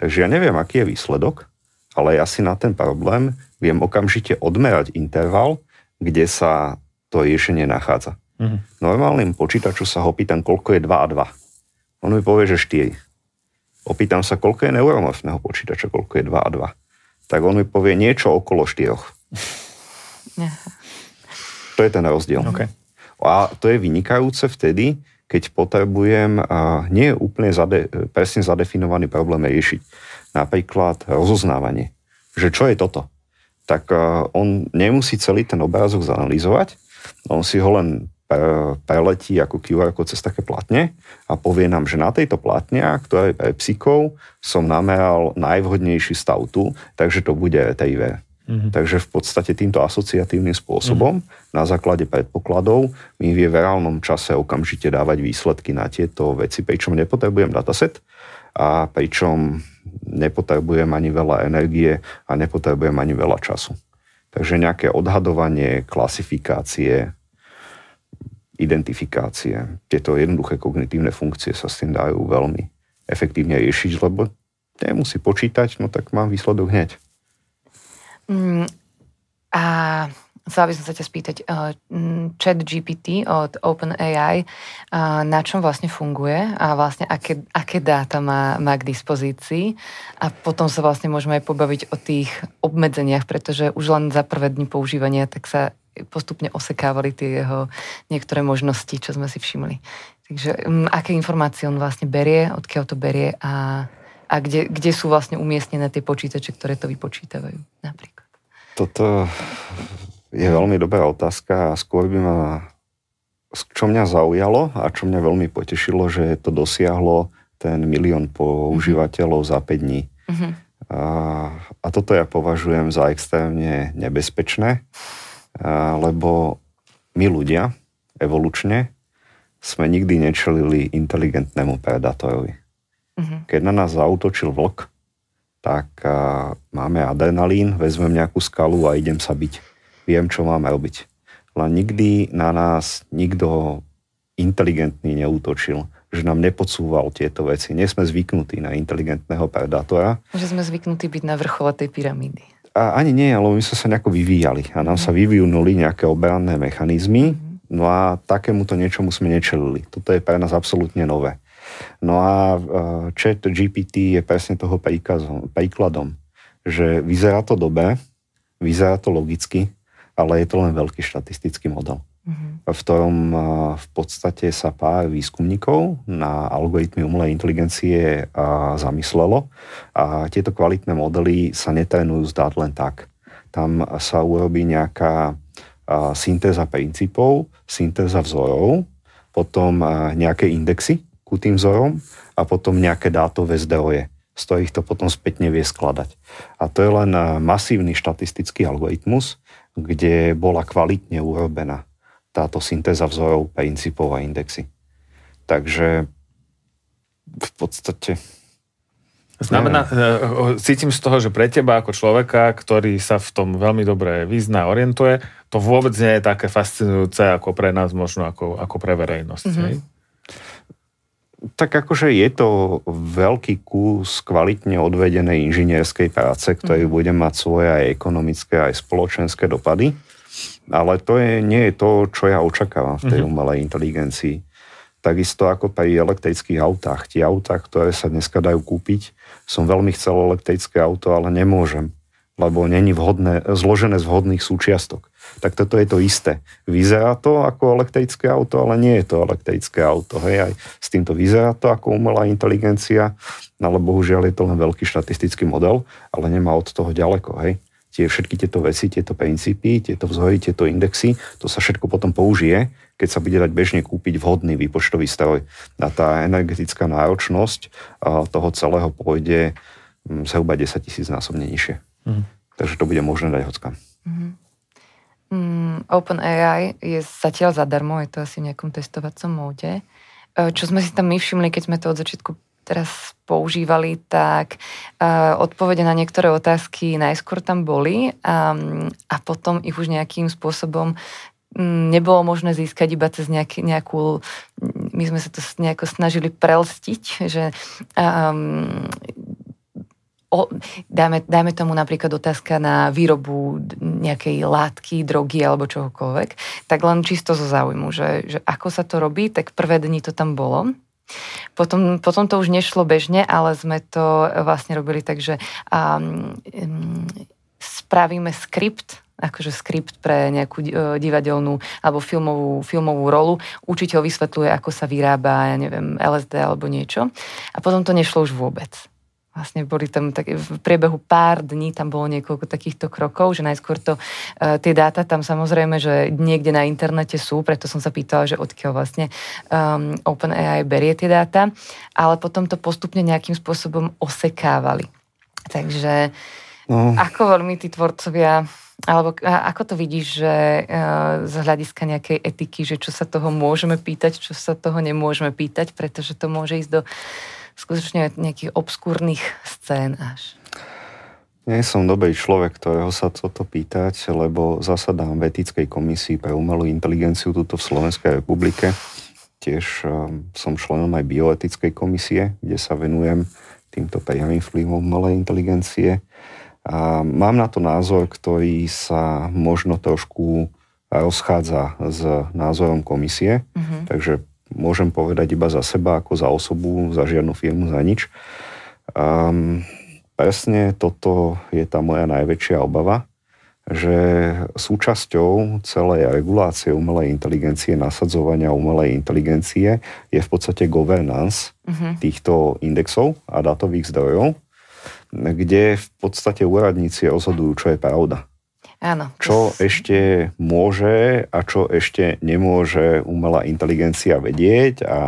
Takže ja neviem, aký je výsledok, ale ja si na ten problém viem okamžite odmerať interval, kde sa to riešenie nachádza. Mm-hmm. Normálnym počítaču sa ho pýtam, koľko je 2 a 2. On mi povie, že 4 opýtam sa, koľko je neuromorfného počítača, koľko je 2 a 2. Tak on mi povie niečo okolo 4. to je ten rozdiel. Okay. A to je vynikajúce vtedy, keď potrebujem a nie úplne zade, presne zadefinovaný problém riešiť. Napríklad rozoznávanie. Že čo je toto? Tak on nemusí celý ten obrázok zanalýzovať, on si ho len preletí ako QR kód cez také platne a povie nám, že na tejto platne, ktorá je pre psíkov, som nameral najvhodnejší stav tu, takže to bude TIV. Mm-hmm. Takže v podstate týmto asociatívnym spôsobom mm-hmm. na základe predpokladov mi vie v reálnom čase okamžite dávať výsledky na tieto veci, pričom nepotrebujem dataset a pričom nepotrebujem ani veľa energie a nepotrebujem ani veľa času. Takže nejaké odhadovanie, klasifikácie, identifikácie. Tieto jednoduché kognitívne funkcie sa s tým dajú veľmi efektívne riešiť, lebo nemusí počítať, no tak mám výsledok hneď. Mm, a chcela by som sa ťa spýtať, uh, chat GPT od OpenAI, uh, na čom vlastne funguje a vlastne aké, aké dáta má, má k dispozícii a potom sa vlastne môžeme aj pobaviť o tých obmedzeniach, pretože už len za prvé dni používania tak sa postupne osekávali tie jeho niektoré možnosti, čo sme si všimli. Takže um, aké informácie on vlastne berie, odkiaľ to berie a, a kde, kde sú vlastne umiestnené tie počítače, ktoré to vypočítavajú napríklad. Toto je veľmi dobrá otázka a skôr by ma čo mňa zaujalo a čo mňa veľmi potešilo, že to dosiahlo ten milión používateľov mm-hmm. za 5 dní. Mm-hmm. A, a toto ja považujem za extrémne nebezpečné, lebo my ľudia, evolučne, sme nikdy nečelili inteligentnému predátorovi. Uh-huh. Keď na nás zautočil vlk, tak uh, máme adrenalín, vezmem nejakú skalu a idem sa byť. Viem, čo máme robiť. Len nikdy na nás nikto inteligentný neútočil, že nám nepodsúval tieto veci. Nie sme zvyknutí na inteligentného predátora. Že sme zvyknutí byť na vrchole tej pyramídy a ani nie, ale my sme sa nejako vyvíjali a nám sa mhm. vyvinuli nejaké obranné mechanizmy, mhm. no a takémuto niečomu sme nečelili. Toto je pre nás absolútne nové. No a chat GPT je presne toho príkladom, že vyzerá to dobe, vyzerá to logicky, ale je to len veľký štatistický model mm-hmm. v ktorom v podstate sa pár výskumníkov na algoritmy umelej inteligencie zamyslelo a tieto kvalitné modely sa netrenujú zdať len tak. Tam sa urobí nejaká syntéza princípov, syntéza vzorov, potom nejaké indexy ku tým vzorom a potom nejaké dátové zdroje, z ktorých to potom spätne vie skladať. A to je len masívny štatistický algoritmus, kde bola kvalitne urobená táto syntéza vzorov, princípov a indexy. Takže v podstate... Znamená, neviem. cítim z toho, že pre teba ako človeka, ktorý sa v tom veľmi dobre vyzná, orientuje, to vôbec nie je také fascinujúce ako pre nás, možno ako, ako pre verejnosť. Mm-hmm. Tak akože je to veľký kus kvalitne odvedenej inžinierskej práce, ktorý mm-hmm. bude mať svoje aj ekonomické, aj spoločenské dopady. Ale to je, nie je to, čo ja očakávam v tej mm-hmm. umelej inteligencii. Takisto ako pri elektrických autách. Tie autá, ktoré sa dneska dajú kúpiť, som veľmi chcel elektrické auto, ale nemôžem lebo není vhodné, zložené z vhodných súčiastok. Tak toto je to isté. Vyzerá to ako elektrické auto, ale nie je to elektrické auto. Hej, aj s týmto vyzerá to ako umelá inteligencia, ale bohužiaľ je to len veľký štatistický model, ale nemá od toho ďaleko. Hej. Tie, všetky tieto veci, tieto princípy, tieto vzory, tieto indexy, to sa všetko potom použije, keď sa bude dať bežne kúpiť vhodný výpočtový stroj. A tá energetická náročnosť toho celého pôjde mm, zhruba 10 tisíc násobne nižšie. Mm. Takže to bude možné dať hockam. Mm-hmm. Mm, OpenAI je zatiaľ zadarmo, je to asi v nejakom testovacom móde. E, čo sme si tam my všimli, keď sme to od začiatku teraz používali, tak uh, odpovede na niektoré otázky najskôr tam boli um, a potom ich už nejakým spôsobom um, nebolo možné získať iba cez nejaký, nejakú, my sme sa to nejako snažili prelstiť, že um, o, dáme, dáme tomu napríklad otázka na výrobu nejakej látky, drogy alebo čohokoľvek, tak len čisto zo záujmu, že, že ako sa to robí, tak prvé dni to tam bolo. Potom, potom to už nešlo bežne, ale sme to vlastne robili tak, že um, um, spravíme skript, akože skript pre nejakú e, divadelnú alebo filmovú, filmovú rolu. Učiteľ vysvetľuje, ako sa vyrába, ja neviem, LSD alebo niečo. A potom to nešlo už vôbec vlastne boli tam tak, v priebehu pár dní tam bolo niekoľko takýchto krokov, že najskôr to, uh, tie dáta tam samozrejme, že niekde na internete sú, preto som sa pýtala, že odkiaľ vlastne um, OpenAI berie tie dáta, ale potom to postupne nejakým spôsobom osekávali. Takže no. ako veľmi tí tvorcovia alebo ako to vidíš, že uh, z hľadiska nejakej etiky, že čo sa toho môžeme pýtať, čo sa toho nemôžeme pýtať, pretože to môže ísť do skutočne nejakých obskúrnych scén až. Nie som dobrý človek, ktorého sa toto pýtať, lebo zasadám v etickej komisii pre umelú inteligenciu tuto v Slovenskej republike. Tiež um, som členom aj bioetickej komisie, kde sa venujem týmto priamým vplyvom umelej inteligencie. A mám na to názor, ktorý sa možno trošku rozchádza s názorom komisie, mm-hmm. takže môžem povedať iba za seba, ako za osobu, za žiadnu firmu, za nič. Um, presne toto je tá moja najväčšia obava, že súčasťou celej regulácie umelej inteligencie, nasadzovania umelej inteligencie je v podstate governance uh-huh. týchto indexov a dátových zdrojov, kde v podstate úradníci rozhodujú, čo je pravda. Áno. Čo ešte môže a čo ešte nemôže umelá inteligencia vedieť a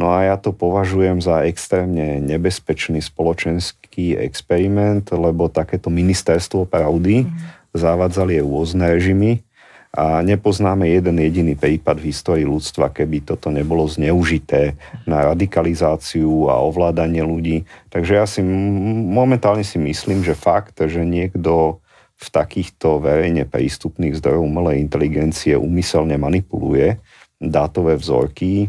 No a ja to považujem za extrémne nebezpečný spoločenský experiment, lebo takéto ministerstvo pravdy mm. zavádzali rôzne režimy a nepoznáme jeden jediný prípad v histórii ľudstva, keby toto nebolo zneužité na radikalizáciu a ovládanie ľudí. Takže ja si momentálne si myslím, že fakt, že niekto v takýchto verejne prístupných zdrojov umelej inteligencie umyselne manipuluje dátové vzorky,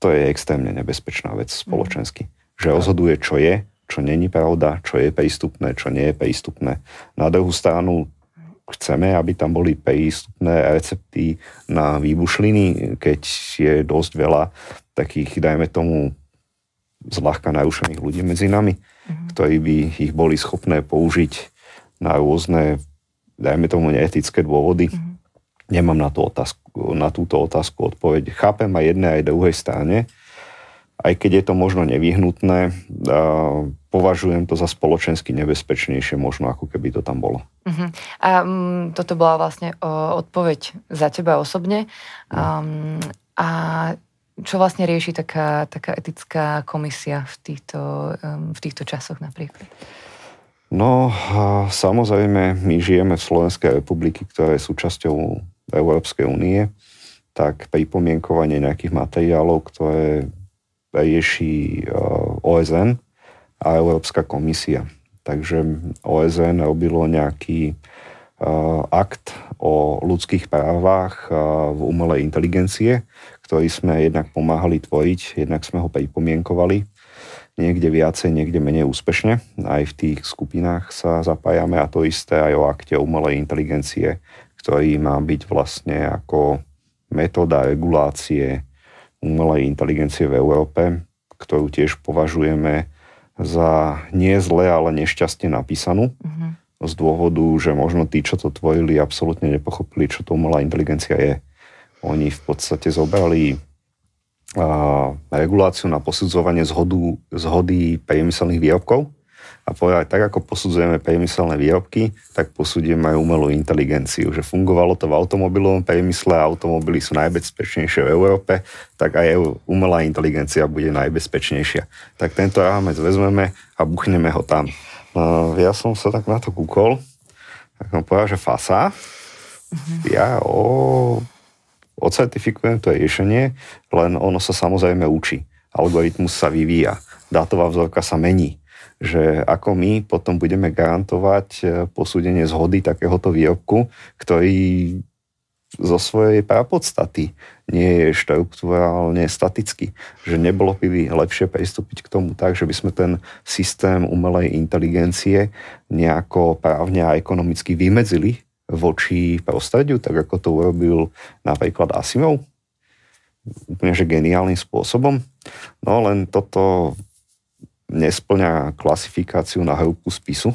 to je extrémne nebezpečná vec spoločensky. Že rozhoduje, čo je, čo není pravda, čo je prístupné, čo nie je prístupné. Na druhú stranu chceme, aby tam boli prístupné recepty na výbušliny, keď je dosť veľa takých, dajme tomu, zľahka narušených ľudí medzi nami, mm-hmm. ktorí by ich boli schopné použiť na rôzne, dajme tomu, neetické dôvody. Mm-hmm. Nemám na, to otázku, na túto otázku odpoveď. Chápem aj jednej, aj druhej strane. Aj keď je to možno nevyhnutné, považujem to za spoločensky nebezpečnejšie, možno ako keby to tam bolo. Uh-huh. A um, toto bola vlastne o, odpoveď za teba osobne. Um, a čo vlastne rieši taká, taká etická komisia v týchto, um, v týchto časoch napríklad? No, samozrejme, my žijeme v Slovenskej republiky, ktorá je súčasťou Európskej únie, tak pripomienkovanie nejakých materiálov, ktoré rieši OSN a Európska komisia. Takže OSN robilo nejaký akt o ľudských právach v umelej inteligencie, ktorý sme jednak pomáhali tvoriť, jednak sme ho pripomienkovali niekde viacej, niekde menej úspešne. Aj v tých skupinách sa zapájame a to isté aj o akte umelej inteligencie, ktorý má byť vlastne ako metóda regulácie umelej inteligencie v Európe, ktorú tiež považujeme za nie zle, ale nešťastne napísanú. Uh-huh. Z dôvodu, že možno tí, čo to tvorili, absolútne nepochopili, čo to umelá inteligencia je. Oni v podstate zobrali a, reguláciu na posudzovanie zhodu, zhody priemyselných výrobkov a povedať, tak ako posudzujeme priemyselné výrobky, tak posúdime aj umelú inteligenciu, že fungovalo to v automobilovom priemysle automobily sú najbezpečnejšie v Európe, tak aj umelá inteligencia bude najbezpečnejšia. Tak tento rámec vezmeme a buchneme ho tam. No, ja som sa tak na to kúkol, tak som povedal, že fasa. Uh-huh. Ja o, ocertifikujem to riešenie, len ono sa samozrejme učí. Algoritmus sa vyvíja, dátová vzorka sa mení že ako my potom budeme garantovať e, posúdenie zhody takéhoto výrobku, ktorý zo svojej podstaty nie je štruktúrálne statický. Že nebolo by lepšie pristúpiť k tomu tak, že by sme ten systém umelej inteligencie nejako právne a ekonomicky vymedzili voči prostrediu, tak ako to urobil napríklad Asimov? Úplne, že geniálnym spôsobom. No len toto nesplňa klasifikáciu na hrúbku spisu,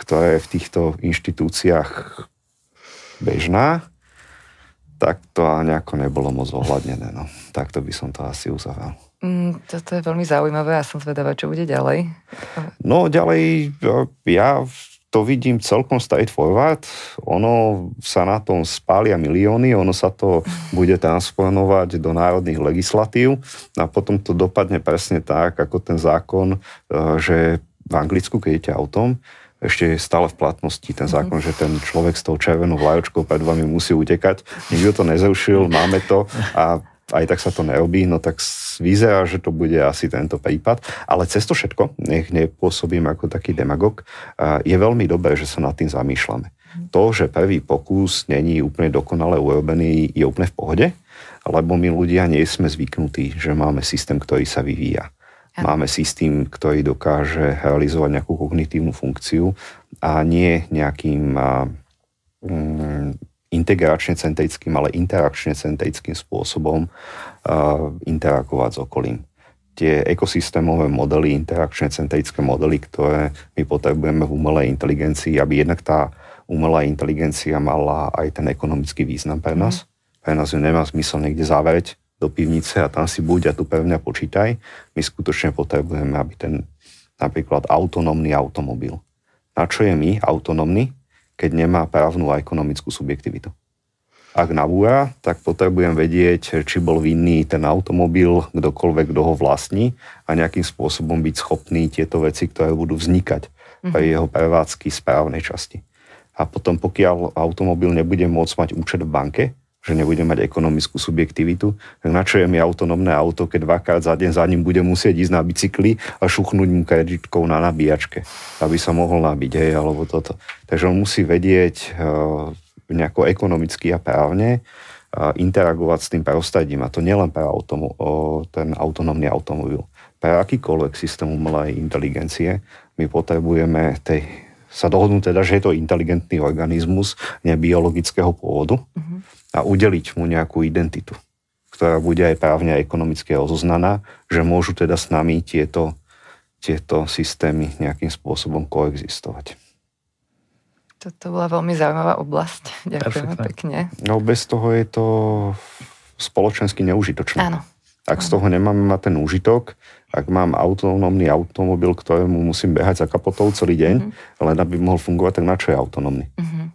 ktorá je v týchto inštitúciách bežná, tak to nejako nebolo moc ohľadnené. No. Takto by som to asi uzavrel. Mm, toto je veľmi zaujímavé a som zvedavá, čo bude ďalej. No ďalej, ja to vidím celkom straightforward. Ono sa na tom spália milióny, ono sa to bude transponovať do národných legislatív a potom to dopadne presne tak, ako ten zákon, e, že v Anglicku, keď idete autom, ešte je stále v platnosti ten zákon, mm-hmm. že ten človek s tou červenou vlajočkou pred vami musí utekať. Nikto to nezrušil, máme to a aj tak sa to nerobí, no tak vyzerá, že to bude asi tento prípad. Ale cez to všetko, nech nepôsobím ako taký demagog, je veľmi dobré, že sa nad tým zamýšľame. To, že prvý pokus není úplne dokonale urobený, je úplne v pohode, lebo my ľudia nie sme zvyknutí, že máme systém, ktorý sa vyvíja. Máme systém, ktorý dokáže realizovať nejakú kognitívnu funkciu a nie nejakým mm, integračne centrickým, ale interakčne centrickým spôsobom uh, interagovať s okolím. Tie ekosystémové modely, interakčne centrické modely, ktoré my potrebujeme v umelej inteligencii, aby jednak tá umelá inteligencia mala aj ten ekonomický význam pre nás. Mm. Pre nás ju nemá zmysel niekde zavrieť do pivnice a tam si buď a tu pevne počítaj. My skutočne potrebujeme, aby ten napríklad autonómny automobil. Na čo je my autonómny? Keď nemá právnu a ekonomickú subjektivitu. Ak nabúra, tak potrebujem vedieť, či bol vinný ten automobil, kdokoľvek, kto ho vlastní a nejakým spôsobom byť schopný tieto veci, ktoré budú vznikať pre mhm. jeho prevádzky správnej časti. A potom, pokiaľ automobil nebude môcť mať účet v banke, že nebude mať ekonomickú subjektivitu, tak na čo je mi autonómne auto, keď dvakrát za deň za ním bude musieť ísť na bicykli a šuchnúť mu kreditkou na nabíjačke, aby sa mohol nabiť, hej, alebo toto. Takže on musí vedieť uh, nejako ekonomicky a právne uh, interagovať s tým prostredím. A to nielen pre automo- uh, ten autonómny automobil. Pre akýkoľvek systém umelej inteligencie my potrebujeme tej, sa dohodnúť teda, že je to inteligentný organizmus nebiologického pôvodu, uh-huh a udeliť mu nejakú identitu, ktorá bude aj právne a ekonomicky rozoznaná, že môžu teda s nami tieto, tieto systémy nejakým spôsobom koexistovať. Toto bola veľmi zaujímavá oblasť. Ďakujeme Perfektne. pekne. No bez toho je to spoločensky neužitočné. Áno. Ak z toho nemáme mať ten úžitok, ak mám autonómny automobil, ktorému musím behať za kapotou celý deň, mm-hmm. len aby mohol fungovať, tak na čo je autonómny? Mm-hmm.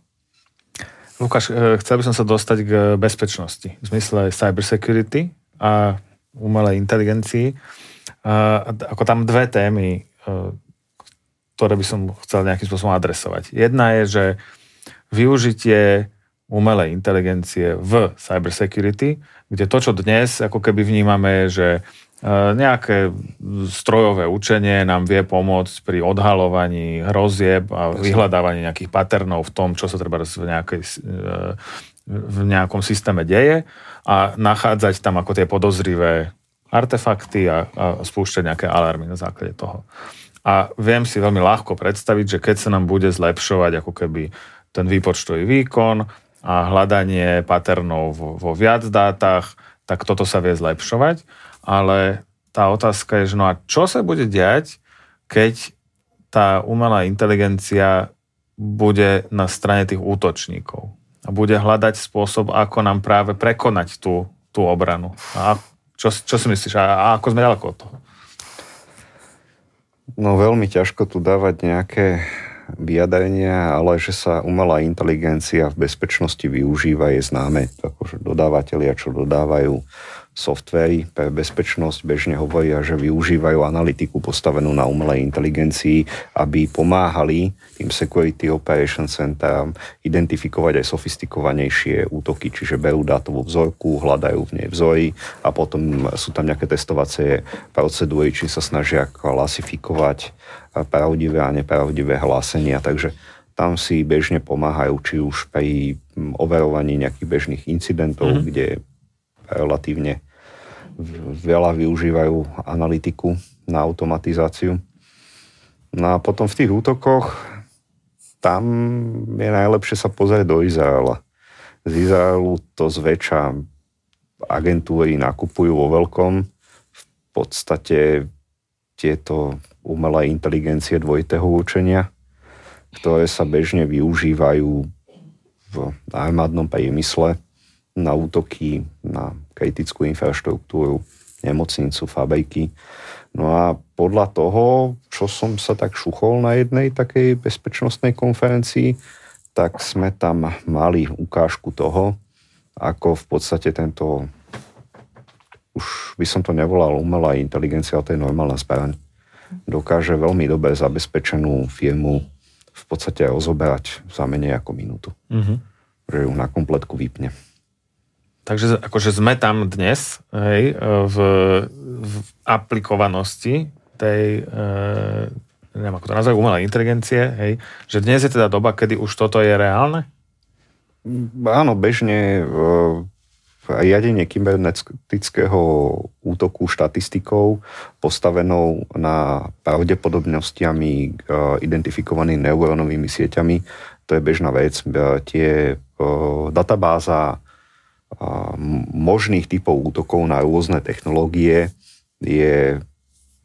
Lukáš, e, chcel by som sa dostať k bezpečnosti v zmysle cybersecurity a umelej inteligencii. Ako tam dve témy, e, ktoré by som chcel nejakým spôsobom adresovať. Jedna je, že využitie umelej inteligencie v cybersecurity, kde to, čo dnes ako keby vnímame, že E, nejaké strojové učenie nám vie pomôcť pri odhalovaní hrozieb a vyhľadávaní nejakých paternov v tom, čo sa treba v, nejakej, e, v nejakom systéme deje a nachádzať tam ako tie podozrivé artefakty a, a spúšťať nejaké alarmy na základe toho. A viem si veľmi ľahko predstaviť, že keď sa nám bude zlepšovať ako keby ten výpočtový výkon a hľadanie paternov vo, vo viac dátach, tak toto sa vie zlepšovať ale tá otázka je, že no a čo sa bude diať, keď tá umelá inteligencia bude na strane tých útočníkov a bude hľadať spôsob, ako nám práve prekonať tú, tú obranu. A čo, čo si myslíš? A, a ako sme ďaleko od toho? No veľmi ťažko tu dávať nejaké vyjadrenia, ale že sa umelá inteligencia v bezpečnosti využíva je známe. Akože dodávateľia, čo dodávajú softvery pre bezpečnosť bežne hovoria, že využívajú analytiku postavenú na umelej inteligencii, aby pomáhali tým Security Operation Center identifikovať aj sofistikovanejšie útoky, čiže berú dátovú vzorku, hľadajú v nej vzory a potom sú tam nejaké testovacie procedúry, či sa snažia klasifikovať pravdivé a nepravdivé hlásenia. Takže tam si bežne pomáhajú, či už pri overovaní nejakých bežných incidentov, mm-hmm. kde relatívne veľa využívajú analytiku na automatizáciu. No a potom v tých útokoch tam je najlepšie sa pozrieť do Izraela. Z Izraelu to zväčša agentúry nakupujú vo veľkom. V podstate tieto umelé inteligencie dvojitého učenia, ktoré sa bežne využívajú v armádnom priemysle na útoky na kritickú infraštruktúru, nemocnicu, fabriky. No a podľa toho, čo som sa tak šuchol na jednej takej bezpečnostnej konferencii, tak sme tam mali ukážku toho, ako v podstate tento, už by som to nevolal umelá inteligencia, ale to je normálna zbraň, dokáže veľmi dobre zabezpečenú firmu v podstate rozoberať za menej ako minútu. Mm-hmm. Že ju na kompletku vypne. Takže akože sme tam dnes hej, v, v aplikovanosti tej, e, neviem ako to nazvať, umelej inteligencie, hej, že dnes je teda doba, kedy už toto je reálne? Áno, bežne e, riadenie kybernetického útoku štatistikou postavenou na pravdepodobnostiami e, identifikovanými neurónovými sieťami, to je bežná vec. E, tie e, databáza možných typov útokov na rôzne technológie je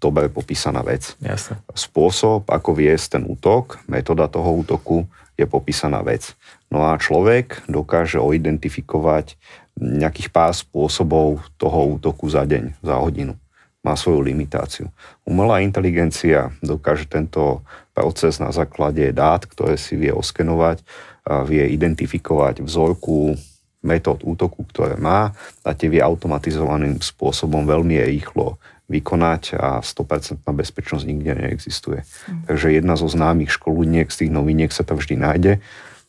dobre popísaná vec. Jasne. Spôsob, ako viesť ten útok, metóda toho útoku je popísaná vec. No a človek dokáže oidentifikovať nejakých pár spôsobov toho útoku za deň, za hodinu. Má svoju limitáciu. Umelá inteligencia dokáže tento proces na základe dát, ktoré si vie oskenovať, vie identifikovať vzorku metód útoku, ktoré má a tie vie automatizovaným spôsobom veľmi rýchlo vykonať a 100% bezpečnosť nikde neexistuje. Mm. Takže jedna zo známych školuniek z tých noviniek sa to vždy nájde.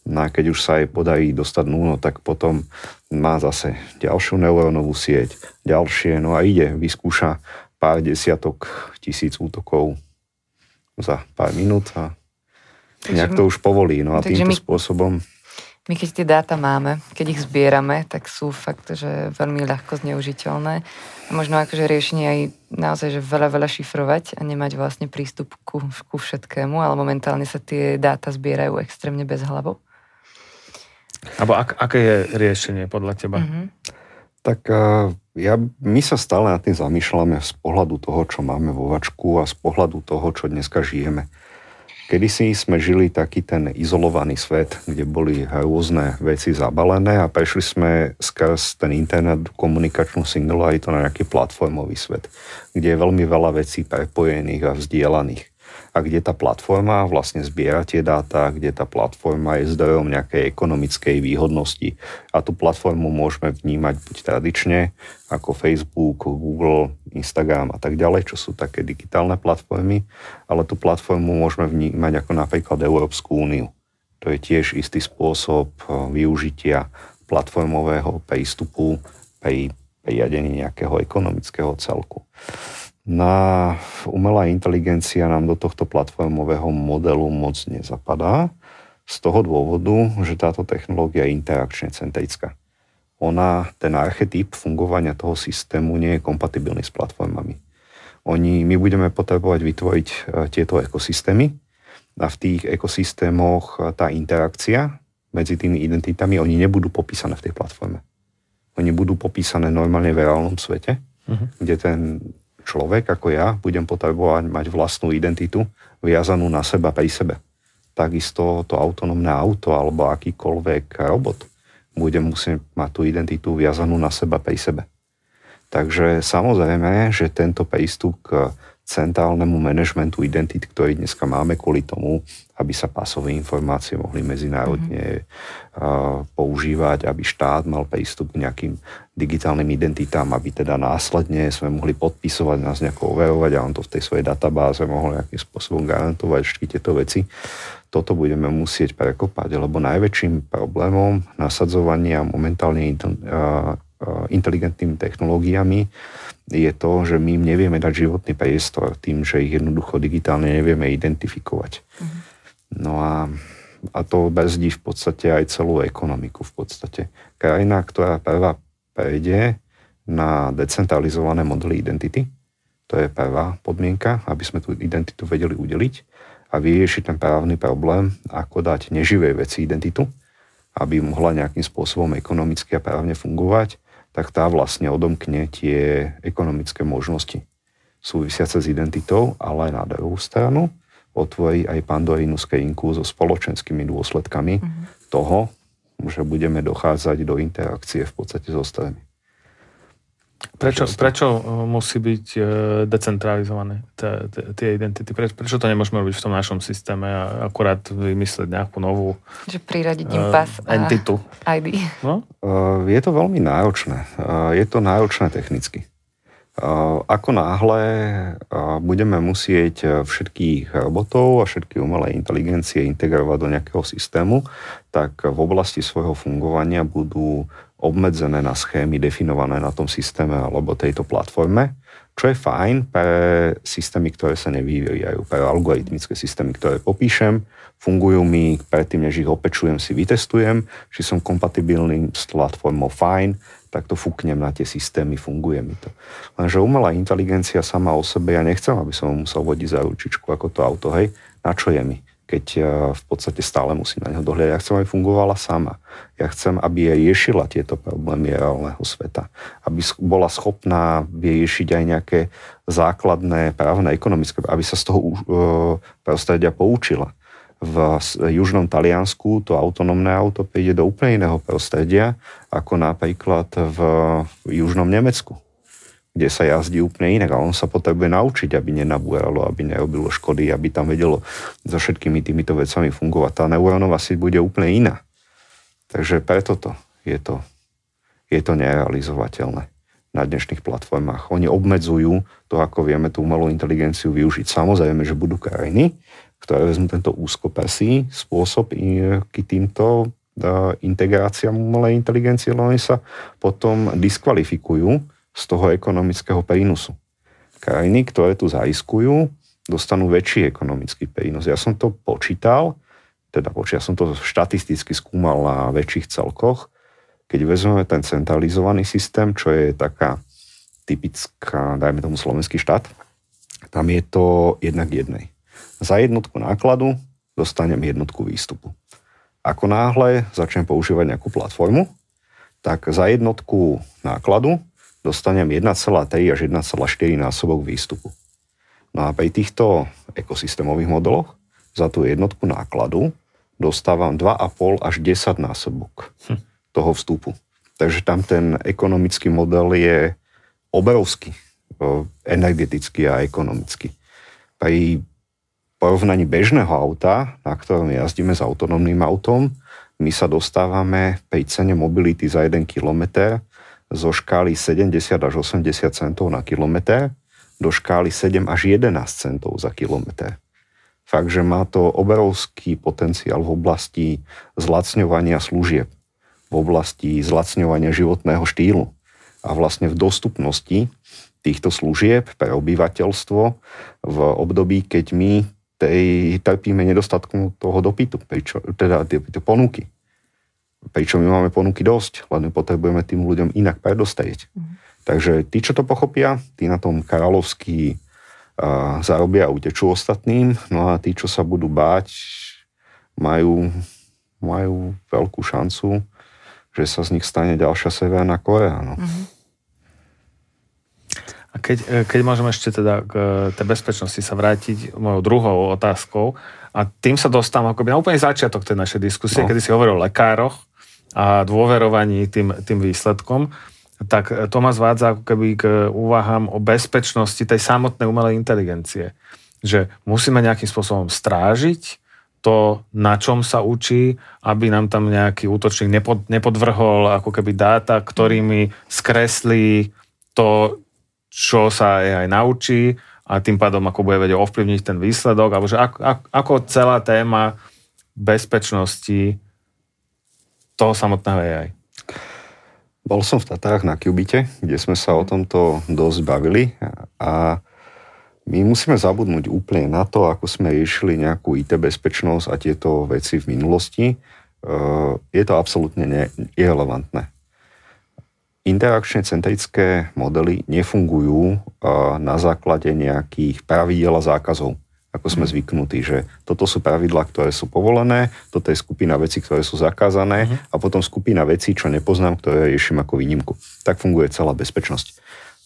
No a keď už sa jej podarí dostať núno, tak potom má zase ďalšiu neurónovú sieť, ďalšie, no a ide, vyskúša pár desiatok tisíc útokov za pár minút a nejak to už povolí. No a týmto my... spôsobom my keď tie dáta máme, keď ich zbierame, tak sú fakt, že veľmi ľahko zneužiteľné. A možno akože riešenie aj naozaj, že veľa, veľa šifrovať a nemať vlastne prístup ku, ku všetkému, ale momentálne sa tie dáta zbierajú extrémne bez hlavo. Abo ak, aké je riešenie podľa teba? Mm-hmm. Tak ja, my sa stále nad tým zamýšľame z pohľadu toho, čo máme vo vačku a z pohľadu toho, čo dneska žijeme. Kedysi sme žili taký ten izolovaný svet, kde boli rôzne veci zabalené a prešli sme skrz ten internet, komunikačnú singularitu na nejaký platformový svet, kde je veľmi veľa vecí prepojených a vzdielaných a kde tá platforma vlastne zbiera tie dáta, kde tá platforma je zdrojom nejakej ekonomickej výhodnosti. A tú platformu môžeme vnímať buď tradične, ako Facebook, Google, Instagram a tak ďalej, čo sú také digitálne platformy, ale tú platformu môžeme vnímať ako napríklad Európsku úniu. To je tiež istý spôsob eh, využitia platformového prístupu pri riadení nejakého ekonomického celku na umelá inteligencia nám do tohto platformového modelu moc nezapadá z toho dôvodu, že táto technológia je interakčne centrická. Ona, ten archetyp fungovania toho systému nie je kompatibilný s platformami. Oni, my budeme potrebovať vytvoriť e, tieto ekosystémy a v tých ekosystémoch e, tá interakcia medzi tými identitami, oni nebudú popísané v tej platforme. Oni budú popísané normálne v reálnom svete, uh-huh. kde ten človek ako ja budem potrebovať mať vlastnú identitu viazanú na seba pri sebe. Takisto to autonómne auto alebo akýkoľvek robot bude musieť mať tú identitu viazanú na seba pri sebe. Takže samozrejme, že tento prístup k centrálnemu manažmentu identit, ktorý dneska máme kvôli tomu, aby sa pasové informácie mohli medzinárodne mm-hmm. používať, aby štát mal prístup k nejakým digitálnym identitám, aby teda následne sme mohli podpisovať, nás nejako overovať a on to v tej svojej databáze mohol nejakým spôsobom garantovať všetky tieto veci. Toto budeme musieť prekopať, lebo najväčším problémom nasadzovania momentálne inteligentnými technológiami je to, že my im nevieme dať životný priestor tým, že ich jednoducho digitálne nevieme identifikovať. Uh-huh. No a, a to bezdí v podstate aj celú ekonomiku v podstate. Krajina, ktorá prvá prejde na decentralizované modely identity, to je prvá podmienka, aby sme tú identitu vedeli udeliť a vyriešiť ten právny problém, ako dať neživej veci identitu, aby mohla nejakým spôsobom ekonomicky a právne fungovať tak tá vlastne odomkne tie ekonomické možnosti súvisiace s identitou, ale aj na druhú stranu otvorí aj pandorínu skrinku so spoločenskými dôsledkami mm-hmm. toho, že budeme dochádzať do interakcie v podstate so strany. Prečo, prečo e, musí byť e, decentralizované tie identity? Pre, prečo to nemôžeme robiť v tom našom systéme a akurát vymyslieť nejakú novú Že priradiť im pas uh, entitu. ID. No? Uh, je to veľmi náročné. Uh, je to náročné technicky. Ako náhle budeme musieť všetkých robotov a všetky umelé inteligencie integrovať do nejakého systému, tak v oblasti svojho fungovania budú obmedzené na schémy definované na tom systéme alebo tejto platforme, čo je fajn pre systémy, ktoré sa nevyvíjajú, pre algoritmické systémy, ktoré popíšem, fungujú mi, predtým, než ich opečujem, si vytestujem, či som kompatibilný s platformou fajn, tak to fúknem na tie systémy, funguje mi to. Lenže umelá inteligencia sama o sebe, ja nechcem, aby som musel vodiť za ručičku ako to auto, hej, na čo je mi? Keď e, v podstate stále musím na neho dohľadať. Ja chcem, aby fungovala sama. Ja chcem, aby jej riešila tieto problémy reálneho sveta. Aby bola schopná riešiť aj nejaké základné právne, ekonomické, aby sa z toho uh, prostredia poučila. V južnom Taliansku to autonómne auto príde do úplne iného prostredia, ako napríklad v južnom Nemecku kde sa jazdí úplne inak a on sa potrebuje naučiť, aby nenabúralo, aby nerobilo škody, aby tam vedelo so všetkými týmito vecami fungovať. Tá neurónová sieť bude úplne iná. Takže preto to je to, je to nerealizovateľné na dnešných platformách. Oni obmedzujú to, ako vieme tú umelú inteligenciu využiť. Samozrejme, že budú krajiny, ktoré vezmú tento úzkopasý spôsob k týmto integráciám umelej inteligencie, len sa potom diskvalifikujú z toho ekonomického prínosu. Krajiny, ktoré tu zaiskujú, dostanú väčší ekonomický prínos. Ja som to počítal, teda ja som to štatisticky skúmal na väčších celkoch. Keď vezmeme ten centralizovaný systém, čo je taká typická, dajme tomu slovenský štát, tam je to jednak jednej. Za jednotku nákladu dostanem jednotku výstupu. Ako náhle začnem používať nejakú platformu, tak za jednotku nákladu dostanem 1,3 až 1,4 násobok výstupu. No a pri týchto ekosystémových modeloch za tú jednotku nákladu dostávam 2,5 až 10 násobok hm. toho vstupu. Takže tam ten ekonomický model je obrovský, energetický a ekonomický. Pri porovnaní bežného auta, na ktorom jazdíme s autonómnym autom, my sa dostávame pri cene mobility za 1 km zo škály 70 až 80 centov na kilometr do škály 7 až 11 centov za kilometr. Fakt, že má to obrovský potenciál v oblasti zlacňovania služieb, v oblasti zlacňovania životného štýlu a vlastne v dostupnosti týchto služieb pre obyvateľstvo v období, keď my tej, trpíme nedostatkom toho dopytu, teda tie ponuky pričom my máme ponuky dosť, len potrebujeme tým ľuďom inak predostaviť. Mm. Takže tí, čo to pochopia, tí na tom kráľovský uh, zarobia a utečú ostatným, no a tí, čo sa budú báť, majú, majú veľkú šancu, že sa z nich stane ďalšia Severná Korea. No. Mm. A keď, e, keď môžem ešte teda k tej bezpečnosti sa vrátiť mojou druhou otázkou, a tým sa dostávam akoby na úplne začiatok tej našej diskusie, no. kedy si hovoril o lekároch a dôverovaní tým, tým výsledkom, tak to ma zvádza ako keby k úvahám o bezpečnosti tej samotnej umelej inteligencie. Že musíme nejakým spôsobom strážiť to, na čom sa učí, aby nám tam nejaký útočník nepod, nepodvrhol ako keby dáta, ktorými skreslí to, čo sa aj naučí a tým pádom ako bude vedieť ovplyvniť ten výsledok, alebo že ako, ako celá téma bezpečnosti toho samotného AI. Bol som v Tatách na Kubite, kde sme sa o tomto dosť bavili a my musíme zabudnúť úplne na to, ako sme riešili nejakú IT bezpečnosť a tieto veci v minulosti. Je to absolútne irrelevantné interakčne centrické modely nefungujú na základe nejakých pravidel a zákazov, ako sme mhm. zvyknutí, že toto sú pravidlá, ktoré sú povolené, toto je skupina vecí, ktoré sú zakázané uh-huh. a potom skupina vecí, čo nepoznám, ktoré riešim ako výnimku. Tak funguje celá bezpečnosť.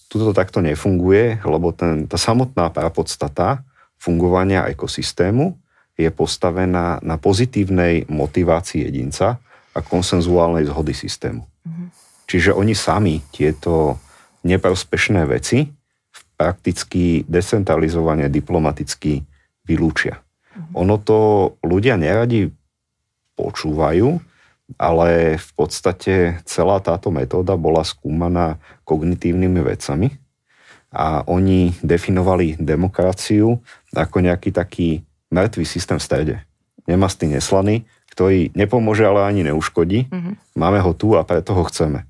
Tuto takto nefunguje, lebo ten, tá samotná podstata fungovania ekosystému je postavená na pozitívnej motivácii jedinca a konsenzuálnej zhody systému. Uh-huh. Čiže oni sami tieto neprospešné veci prakticky decentralizovane diplomaticky vylúčia. Ono to ľudia neradi počúvajú, ale v podstate celá táto metóda bola skúmaná kognitívnymi vecami a oni definovali demokraciu ako nejaký taký mŕtvý systém v strede. Nemastý, neslaný, ktorý nepomôže, ale ani neuškodí. Mm-hmm. Máme ho tu a preto ho chceme.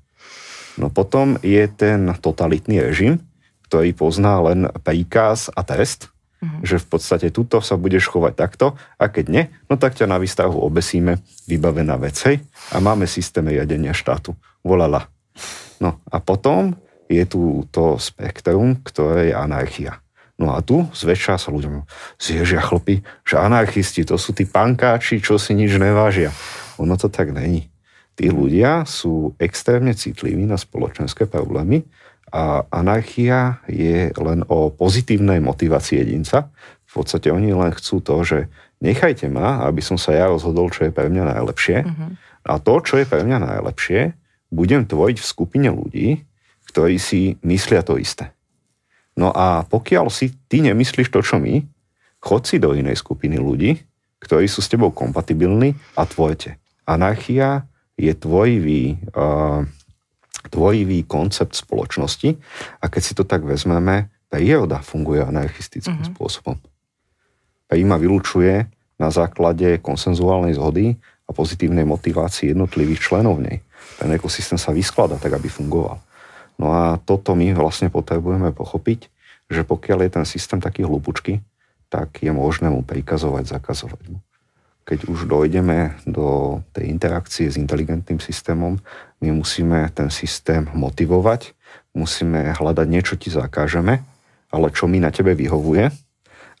No potom je ten totalitný režim, ktorý pozná len príkaz a test, mm-hmm. že v podstate tuto sa budeš chovať takto a keď nie, no tak ťa na výstavu obesíme, vybavená vec, a máme systém riadenia štátu. Volala. No a potom je tu to spektrum, ktoré je anarchia. No a tu zväčša sa ľuďom zježia chlpy, že anarchisti to sú tí pankáči, čo si nič nevážia. Ono to tak není. Tí ľudia sú extrémne citliví na spoločenské problémy a anarchia je len o pozitívnej motivácii jedinca. V podstate oni len chcú to, že nechajte ma, aby som sa ja rozhodol, čo je pre mňa najlepšie. Uh-huh. A to, čo je pre mňa najlepšie, budem tvoriť v skupine ľudí, ktorí si myslia to isté. No a pokiaľ si ty nemyslíš to, čo my, chod si do inej skupiny ľudí, ktorí sú s tebou kompatibilní a tvorte. Anarchia je tvojivý, uh, tvojivý koncept spoločnosti a keď si to tak vezmeme, príroda funguje anarchistickým mm-hmm. spôsobom. Príma vylučuje na základe konsenzuálnej zhody a pozitívnej motivácie jednotlivých členov nej. Ten ekosystém sa vysklada tak, aby fungoval. No a toto my vlastne potrebujeme pochopiť, že pokiaľ je ten systém taký hlupučky, tak je možné mu prikazovať, zakazovať mu keď už dojdeme do tej interakcie s inteligentným systémom, my musíme ten systém motivovať, musíme hľadať niečo ti zakážeme, ale čo mi na tebe vyhovuje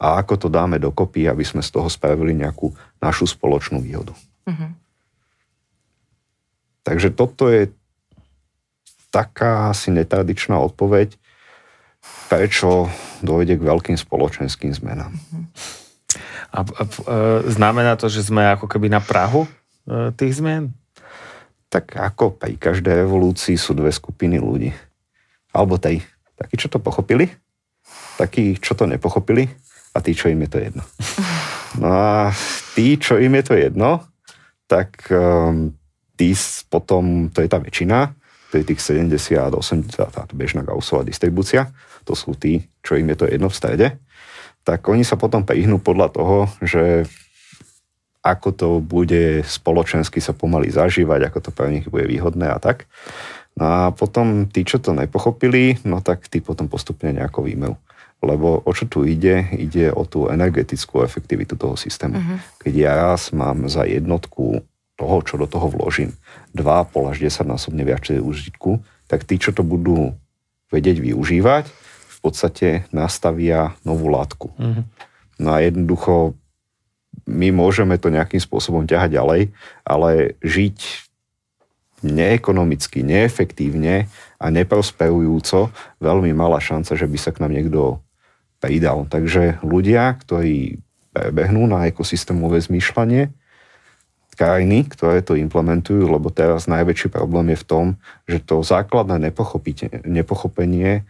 a ako to dáme dokopy, aby sme z toho spravili nejakú našu spoločnú výhodu. Mm-hmm. Takže toto je taká asi netradičná odpoveď, prečo dojde k veľkým spoločenským zmenám. Mm-hmm. A, a, a znamená to, že sme ako keby na Prahu e, tých zmien? Tak ako pri každej revolúcii sú dve skupiny ľudí. Alebo tej, takí, čo to pochopili, takí, čo to nepochopili a tí, čo im je to jedno. (laughs) No a tí, čo im je to jedno, tak um, tí potom, to je tá väčšina, to je tých 70, 80, táto bežná Gaussová distribúcia, to sú tí, čo im je to jedno v strede tak oni sa potom prihnú podľa toho, že ako to bude spoločensky sa pomaly zažívať, ako to pre nich bude výhodné a tak. No a potom tí, čo to nepochopili, no tak tí potom postupne nejako výmev. Lebo o čo tu ide? Ide o tú energetickú efektivitu toho systému. Uh-huh. Keď ja raz mám za jednotku toho, čo do toho vložím, 2,5 až 10 násobne viacej užitku, tak tí, čo to budú vedieť využívať, podstate nastavia novú látku. Mm-hmm. No a jednoducho my môžeme to nejakým spôsobom ťahať ďalej, ale žiť neekonomicky, neefektívne a neprosperujúco, veľmi malá šanca, že by sa k nám niekto pridal. Takže ľudia, ktorí prebehnú na ekosystémové zmýšľanie, krajiny, ktoré to implementujú, lebo teraz najväčší problém je v tom, že to základné nepochopenie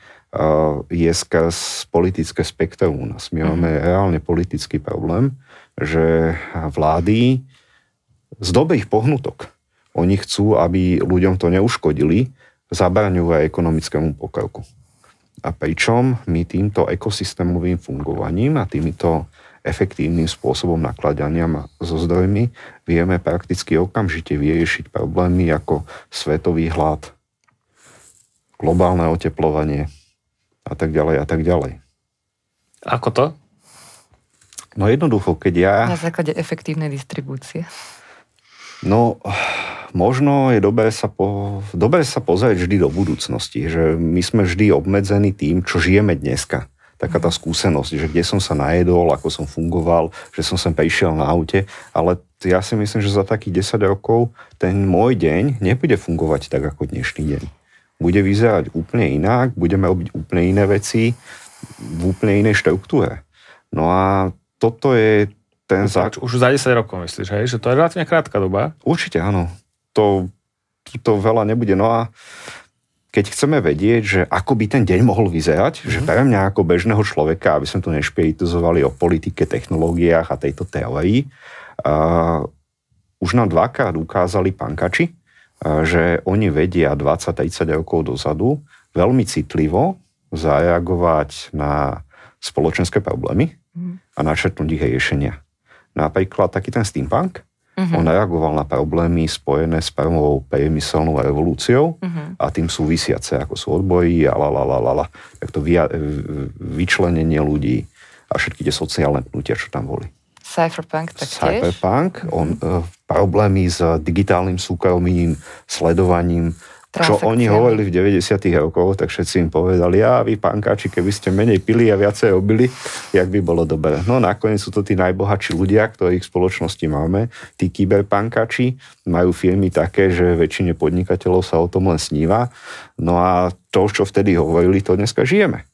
je skrz politické spektrum u nás. My máme mhm. reálne politický problém, že vlády z dobrých pohnutok, oni chcú, aby ľuďom to neuškodili, zabraňujú aj ekonomickému pokroku. A pričom my týmto ekosystémovým fungovaním a týmito efektívnym spôsobom nakladania so zdrojmi vieme prakticky okamžite vyriešiť problémy ako svetový hlad, globálne oteplovanie a tak ďalej a tak ďalej. Ako to? No jednoducho, keď ja... Na základe efektívnej distribúcie. No, možno je dobré sa, po, dobré sa pozrieť vždy do budúcnosti, že my sme vždy obmedzení tým, čo žijeme dneska taká tá skúsenosť, že kde som sa najedol, ako som fungoval, že som sem prišiel na aute, ale ja si myslím, že za takých 10 rokov ten môj deň nebude fungovať tak ako dnešný deň. Bude vyzerať úplne inak, budeme robiť úplne iné veci v úplne inej štruktúre. No a toto je ten základ. Už za 10 rokov myslíš, hej? Že to je relatívne krátka doba? Určite áno. To, to veľa nebude. No a keď chceme vedieť, že ako by ten deň mohol vyzerať, mm-hmm. že pre mňa ako bežného človeka, aby sme tu nešpiritizovali o politike, technológiách a tejto teórii, uh, už nám dvakrát ukázali pankači, že oni vedia 20-30 rokov dozadu veľmi citlivo zareagovať na spoločenské problémy a načrtnúť ich riešenia. Napríklad taký ten steampunk, Uh-huh. On reagoval na problémy spojené s prvou priemyselnou revolúciou uh-huh. a tým súvisiace, ako sú odboji a la, la, la, la, la. Tak to vy, vyčlenenie ľudí a všetky tie sociálne pnutia, čo tam boli. Cypherpunk taktiež? Cypherpunk, on, uh, problémy s digitálnym súkromím, sledovaním čo oni hovorili v 90 rokoch, tak všetci im povedali, ja vy pankáči, keby ste menej pili a viacej robili, jak by bolo dobré. No nakoniec sú to tí najbohatší ľudia, ktorých v spoločnosti máme, tí kyberpankáči, majú firmy také, že väčšine podnikateľov sa o tom len sníva. No a to, čo vtedy hovorili, to dneska žijeme.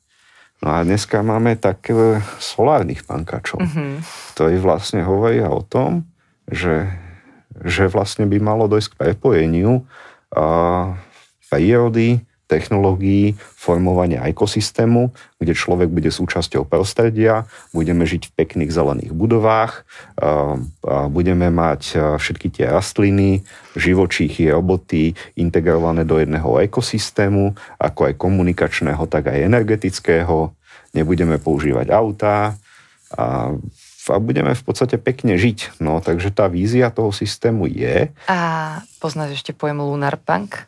No a dneska máme tak solárnych pankačov, mm-hmm. ktorí vlastne hovoria o tom, že, že vlastne by malo dojsť k prepojeniu uh, prírody, technológií, formovania ekosystému, kde človek bude súčasťou prostredia, budeme žiť v pekných zelených budovách, budeme mať všetky tie rastliny, živočíchy, roboty integrované do jedného ekosystému, ako aj komunikačného, tak aj energetického. Nebudeme používať autá a a budeme v podstate pekne žiť. No, takže tá vízia toho systému je. A poznáš ešte pojem Lunar Punk?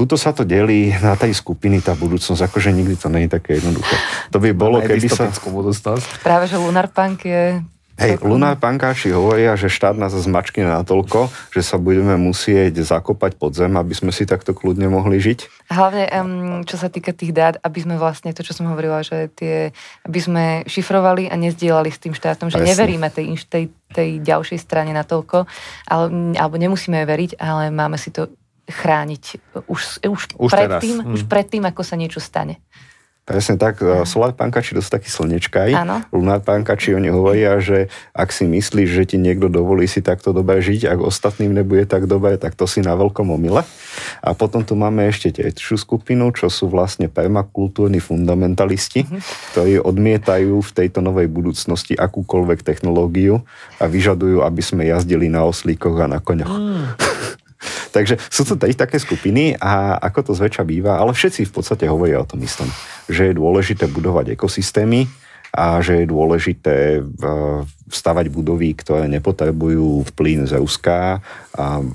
Tuto sa to delí na tej skupiny, tá budúcnosť, akože nikdy to nie je také jednoduché. To by bolo, keby sa... budúcnosť. Práve, že Lunar Punk je Hej, Lunar Pankáči hovoria, že štát nás zmačkne natoľko, že sa budeme musieť zakopať pod zem, aby sme si takto kľudne mohli žiť. Hlavne, um, čo sa týka tých dát, aby sme vlastne, to čo som hovorila, že tie, aby sme šifrovali a nezdielali s tým štátom, že Presne. neveríme tej, tej, tej ďalšej strane natoľko, ale, alebo nemusíme veriť, ale máme si to chrániť už, už, už, predtým, hmm. už predtým, ako sa niečo stane. Presne tak, uh solar pankači dosť taký slnečkaj. Lunar pankači, oni hovoria, že ak si myslíš, že ti niekto dovolí si takto dobre žiť, ak ostatným nebude tak dobre, tak to si na veľkom omyle. A potom tu máme ešte tieťšiu skupinu, čo sú vlastne permakultúrni fundamentalisti, uh-huh. ktorí odmietajú v tejto novej budúcnosti akúkoľvek technológiu a vyžadujú, aby sme jazdili na oslíkoch a na koňoch. Uh-huh. (laughs) Takže sú to tady také skupiny a ako to zväčša býva, ale všetci v podstate hovoria o tom istom, že je dôležité budovať ekosystémy a že je dôležité stavať budovy, ktoré nepotrebujú plyn z Ruska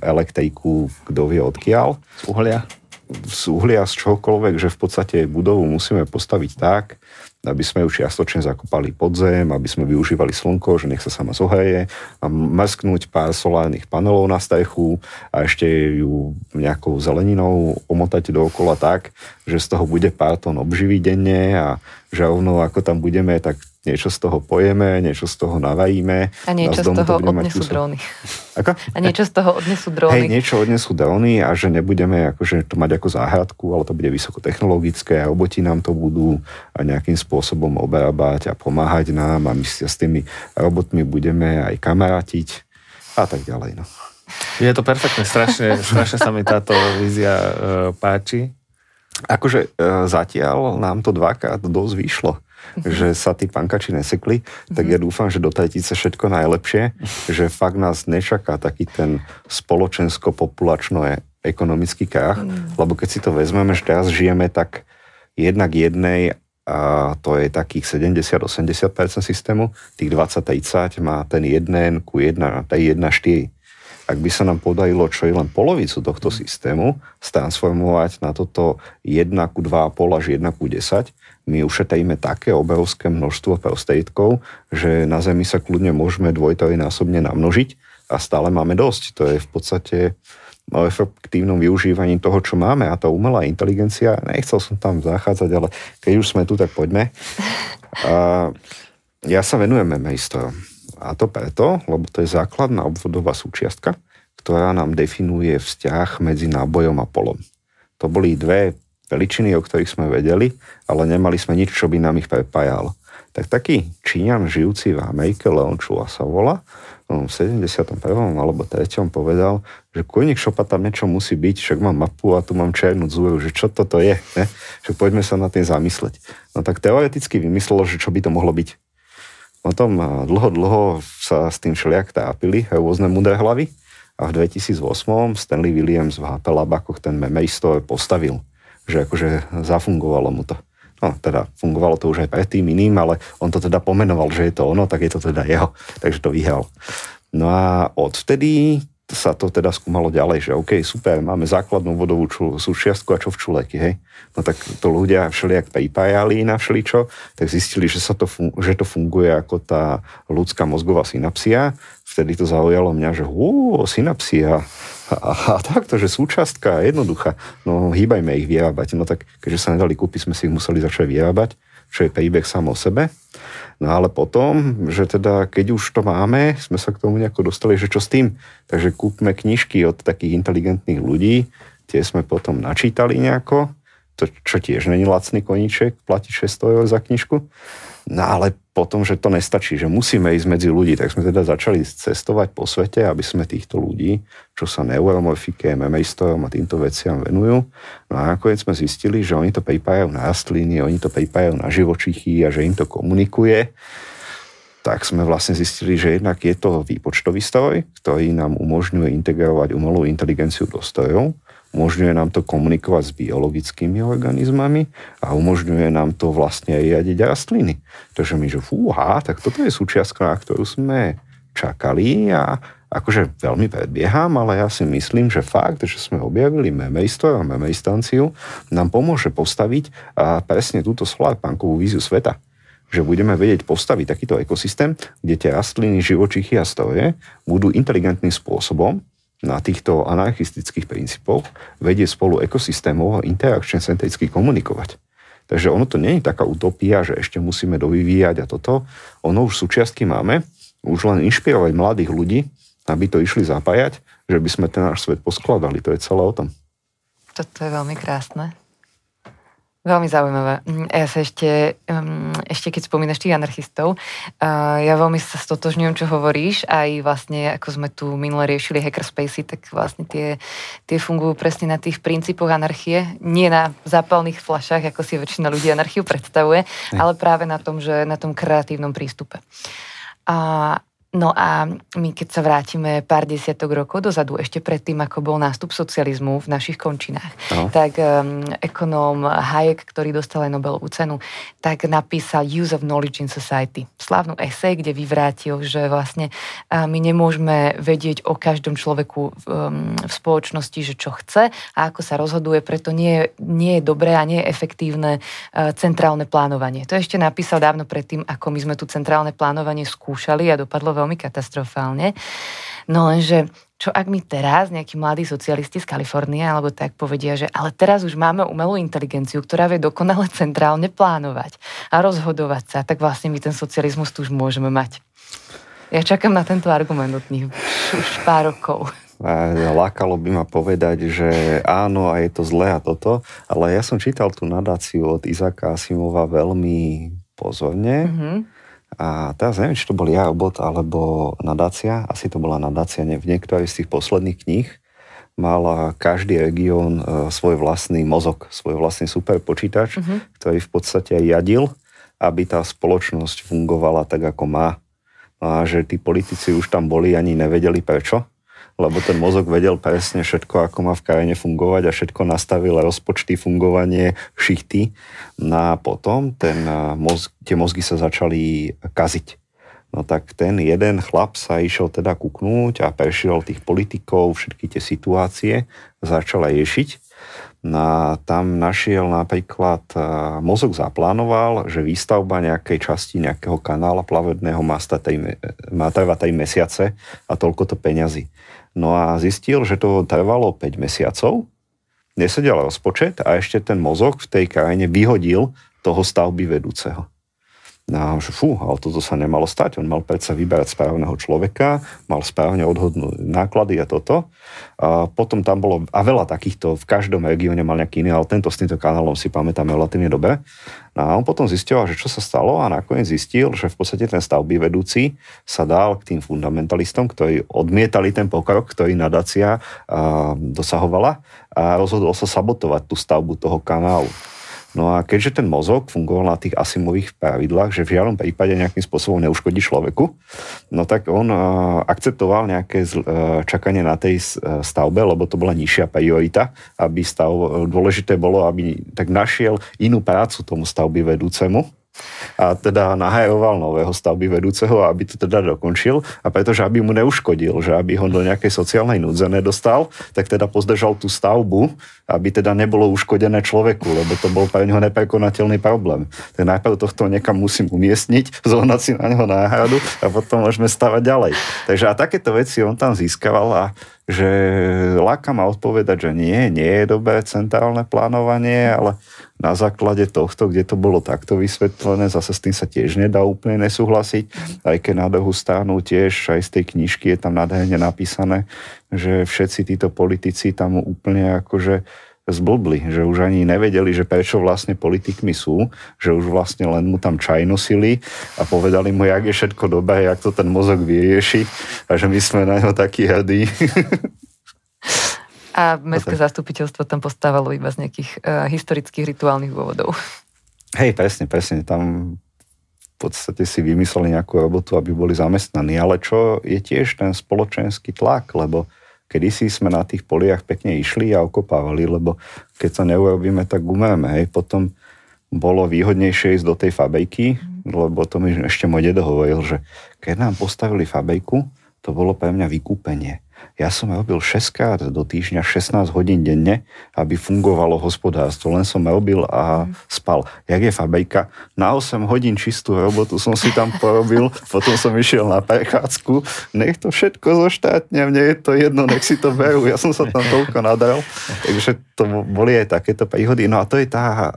elektriku kto vie odkiaľ. Z uhlia? Z uhlia, z čohokoľvek, že v podstate budovu musíme postaviť tak, aby sme ju čiastočne zakopali pod zem, aby sme využívali slnko, že nech sa sama zohreje, a mrsknúť pár solárnych panelov na strechu a ešte ju nejakou zeleninou omotať dookola tak, že z toho bude pár tón obživy denne a že rovno ako tam budeme, tak niečo z toho pojeme, niečo z toho navajíme. A niečo z toho to odnesú dróny. (laughs) Ako? A niečo z toho odnesú dróny. Hej, niečo odnesú dróny a že nebudeme akože to mať ako záhradku, ale to bude vysokotechnologické a roboti nám to budú a nejakým spôsobom obrábať a pomáhať nám a my si s tými robotmi budeme aj kamarátiť a tak ďalej. No. Je to perfektné, strašne, strašne sa mi táto vízia e, páči. Akože e, zatiaľ nám to dvakrát dosť vyšlo že sa tí pankači nesekli, tak ja dúfam, že do tretice všetko najlepšie, že fakt nás nečaká taký ten spoločensko-populačno ekonomický krach, mm. lebo keď si to vezmeme, že teraz žijeme tak jednak jednej a to je takých 70-80% systému, tých 20-30 má ten 1 ku 1, tej 1 4 ak by sa nám podarilo čo je len polovicu tohto systému stransformovať na toto 1 ku 2,5 až 1 ku 10, my ušetríme také obrovské množstvo prostriedkov, že na Zemi sa kľudne môžeme dvojtrojnásobne namnožiť a stále máme dosť. To je v podstate o efektívnom využívaní toho, čo máme a tá umelá inteligencia, nechcel som tam zachádzať, ale keď už sme tu, tak poďme. A ja sa venujem memejstrom. A to preto, lebo to je základná obvodová súčiastka, ktorá nám definuje vzťah medzi nábojom a polom. To boli dve veličiny, o ktorých sme vedeli, ale nemali sme nič, čo by nám ich prepájalo. Tak taký Číňan žijúci v Amerike, Leon Chua sa volá, v 71. alebo 3. povedal, že kojník šopa tam niečo musí byť, však mám mapu a tu mám černú dzúru, že čo toto je, ne? že poďme sa na tým zamysleť. No tak teoreticky vymyslelo, že čo by to mohlo byť. Potom dlho, dlho sa s tým všelijak tápili rôzne mudré hlavy a v 2008 Stanley Williams v HP Labakoch ten memeisto postavil že akože zafungovalo mu to. No, teda fungovalo to už aj predtým iným, ale on to teda pomenoval, že je to ono, tak je to teda jeho. Takže to vyhral. No a odvtedy sa to teda skúmalo ďalej, že OK, super, máme základnú vodovú ču, súčiastku a čo v čuleky, hej? No tak to ľudia všelijak pripájali na všeličo, tak zistili, že, sa to, fun- že to funguje ako tá ľudská mozgová synapsia. Vtedy to zaujalo mňa, že hú, synapsia, a, a takto, že súčastka jednoduchá, no hýbajme ich vyrábať. No tak keďže sa nedali kúpiť, sme si ich museli začať vyrábať, čo je príbeh sám o sebe. No ale potom, že teda keď už to máme, sme sa k tomu nejako dostali, že čo s tým. Takže kúpme knižky od takých inteligentných ľudí, tie sme potom načítali nejako, to, čo tiež není lacný koníček, platiť 600 eur za knižku. No ale potom, že to nestačí, že musíme ísť medzi ľudí, tak sme teda začali cestovať po svete, aby sme týchto ľudí, čo sa neuromorfike, memeistorom a týmto veciam venujú. No a nakoniec sme zistili, že oni to pripájajú na rastliny, oni to pripájajú na živočichy a že im to komunikuje tak sme vlastne zistili, že jednak je to výpočtový stroj, ktorý nám umožňuje integrovať umelú inteligenciu do strojov umožňuje nám to komunikovať s biologickými organizmami a umožňuje nám to vlastne aj riadiť rastliny. Takže my, že fúha, tak toto je súčiastka, na ktorú sme čakali a akože veľmi predbieham, ale ja si myslím, že fakt, že sme objavili memejstvo a memejstanciu, nám pomôže postaviť presne túto solarpunkovú víziu sveta že budeme vedieť postaviť takýto ekosystém, kde tie rastliny, živočichy a stroje budú inteligentným spôsobom na týchto anarchistických princípoch vedie spolu ekosystémov a interakčne centricky komunikovať. Takže ono to nie je taká utopia, že ešte musíme dovyvíjať a toto. Ono už súčiastky máme, už len inšpirovať mladých ľudí, aby to išli zapájať, že by sme ten náš svet poskladali. To je celé o tom. Toto je veľmi krásne. Veľmi zaujímavé. Mm, ja sa ešte, um, ešte keď spomínaš tých anarchistov, uh, ja veľmi sa stotožňujem, čo hovoríš, aj vlastne, ako sme tu minule riešili hackerspacey, tak vlastne tie, tie fungujú presne na tých princípoch anarchie, nie na zápalných flašách, ako si väčšina ľudí anarchiu predstavuje, ne. ale práve na tom, že na tom kreatívnom prístupe. A No a my keď sa vrátime pár desiatok rokov dozadu, ešte predtým, ako bol nástup socializmu v našich končinách, no. tak um, ekonóm Hayek, ktorý dostal aj Nobelovú cenu, tak napísal Use of Knowledge in Society. Slávnu esej, kde vyvrátil, že vlastne uh, my nemôžeme vedieť o každom človeku um, v spoločnosti, že čo chce a ako sa rozhoduje, preto nie, nie je dobré a nie je efektívne uh, centrálne plánovanie. To ešte napísal dávno predtým, ako my sme tu centrálne plánovanie skúšali a dopadlo veľmi veľmi katastrofálne. No lenže čo ak mi teraz nejakí mladí socialisti z Kalifornie alebo tak povedia, že ale teraz už máme umelú inteligenciu, ktorá vie dokonale centrálne plánovať a rozhodovať sa, tak vlastne my ten socializmus tu už môžeme mať. Ja čakám na tento argument od nich už pár rokov. Lákalo by ma povedať, že áno a je to zlé a toto, ale ja som čítal tú nadáciu od Izaka Asimova veľmi pozorne. Mm-hmm a teraz neviem, či to bol ja obot alebo nadácia, asi to bola nadácia v niektorej z tých posledných kníh, mal každý región e, svoj vlastný mozog, svoj vlastný superpočítač, uh-huh. ktorý v podstate jadil, aby tá spoločnosť fungovala tak, ako má. A že tí politici už tam boli, ani nevedeli prečo lebo ten mozog vedel presne všetko, ako má v krajine fungovať a všetko nastavil rozpočty, fungovanie, šichty. No a potom ten mozg, tie mozgy sa začali kaziť. No tak ten jeden chlap sa išiel teda kuknúť a prešiel tých politikov, všetky tie situácie, začal riešiť. No a tam našiel napríklad, mozog zaplánoval, že výstavba nejakej časti nejakého kanála plavedného má, má trvať 3 mesiace a toľko to peňazí. No a zistil, že to trvalo 5 mesiacov, nesedel rozpočet a ešte ten mozog v tej krajine vyhodil toho stavby vedúceho. No a že fú, ale toto sa nemalo stať. On mal predsa vyberať správneho človeka, mal správne odhodnúť náklady a toto. A potom tam bolo, a veľa takýchto, v každom regióne mal nejaký iný, ale tento s týmto kanálom si pamätáme relatívne dobre. No a on potom zistil, že čo sa stalo a nakoniec zistil, že v podstate ten stavby vedúci sa dal k tým fundamentalistom, ktorí odmietali ten pokrok, ktorý nadácia dosahovala a rozhodol sa sabotovať tú stavbu toho kanálu. No a keďže ten mozog fungoval na tých asimových pravidlách, že v žiadnom prípade nejakým spôsobom neuškodí človeku, no tak on akceptoval nejaké čakanie na tej stavbe, lebo to bola nižšia priorita, aby stav, dôležité bolo, aby tak našiel inú prácu tomu stavby vedúcemu, a teda nahajoval nového stavby vedúceho, aby to teda dokončil a pretože aby mu neuškodil, že aby ho do nejakej sociálnej núdze nedostal, tak teda pozdržal tú stavbu, aby teda nebolo uškodené človeku, lebo to bol pre neho neprekonateľný problém. Tak najprv tohto niekam musím umiestniť, (laughs) zohnať si na neho náhradu a potom môžeme stavať ďalej. Takže a takéto veci on tam získaval a že láka ma odpovedať, že nie, nie je dobré centrálne plánovanie, ale na základe tohto, kde to bolo takto vysvetlené, zase s tým sa tiež nedá úplne nesúhlasiť, aj keď na druhú stranu tiež aj z tej knižky je tam nádherne napísané, že všetci títo politici tam úplne akože zblbli, že už ani nevedeli, že prečo vlastne politikmi sú, že už vlastne len mu tam čaj nosili a povedali mu, jak je všetko dobré, jak to ten mozog vyrieši a že my sme na ňo takí hrdí. (laughs) A mestské zastupiteľstvo tam postávalo iba z nejakých uh, historických rituálnych dôvodov. Hej, presne, presne. Tam v podstate si vymysleli nejakú robotu, aby boli zamestnaní. Ale čo je tiež ten spoločenský tlak, lebo kedysi sme na tých poliach pekne išli a okopávali, lebo keď sa neurobíme, tak umreme. Hej. Potom bolo výhodnejšie ísť do tej fabriky, mm. lebo to mi ešte môj dedo hovoril, že keď nám postavili fabriku, to bolo pre mňa vykúpenie. Ja som robil 6 krát do týždňa, 16 hodín denne, aby fungovalo hospodárstvo. Len som robil a mm. spal. Jak je fabrika? Na 8 hodín čistú robotu som si tam porobil, (laughs) potom som išiel na prechádzku. Nech to všetko zoštátne, mne je to jedno, nech si to berú. Ja som sa tam toľko nadal. Takže to boli aj takéto príhody. No a to je tá...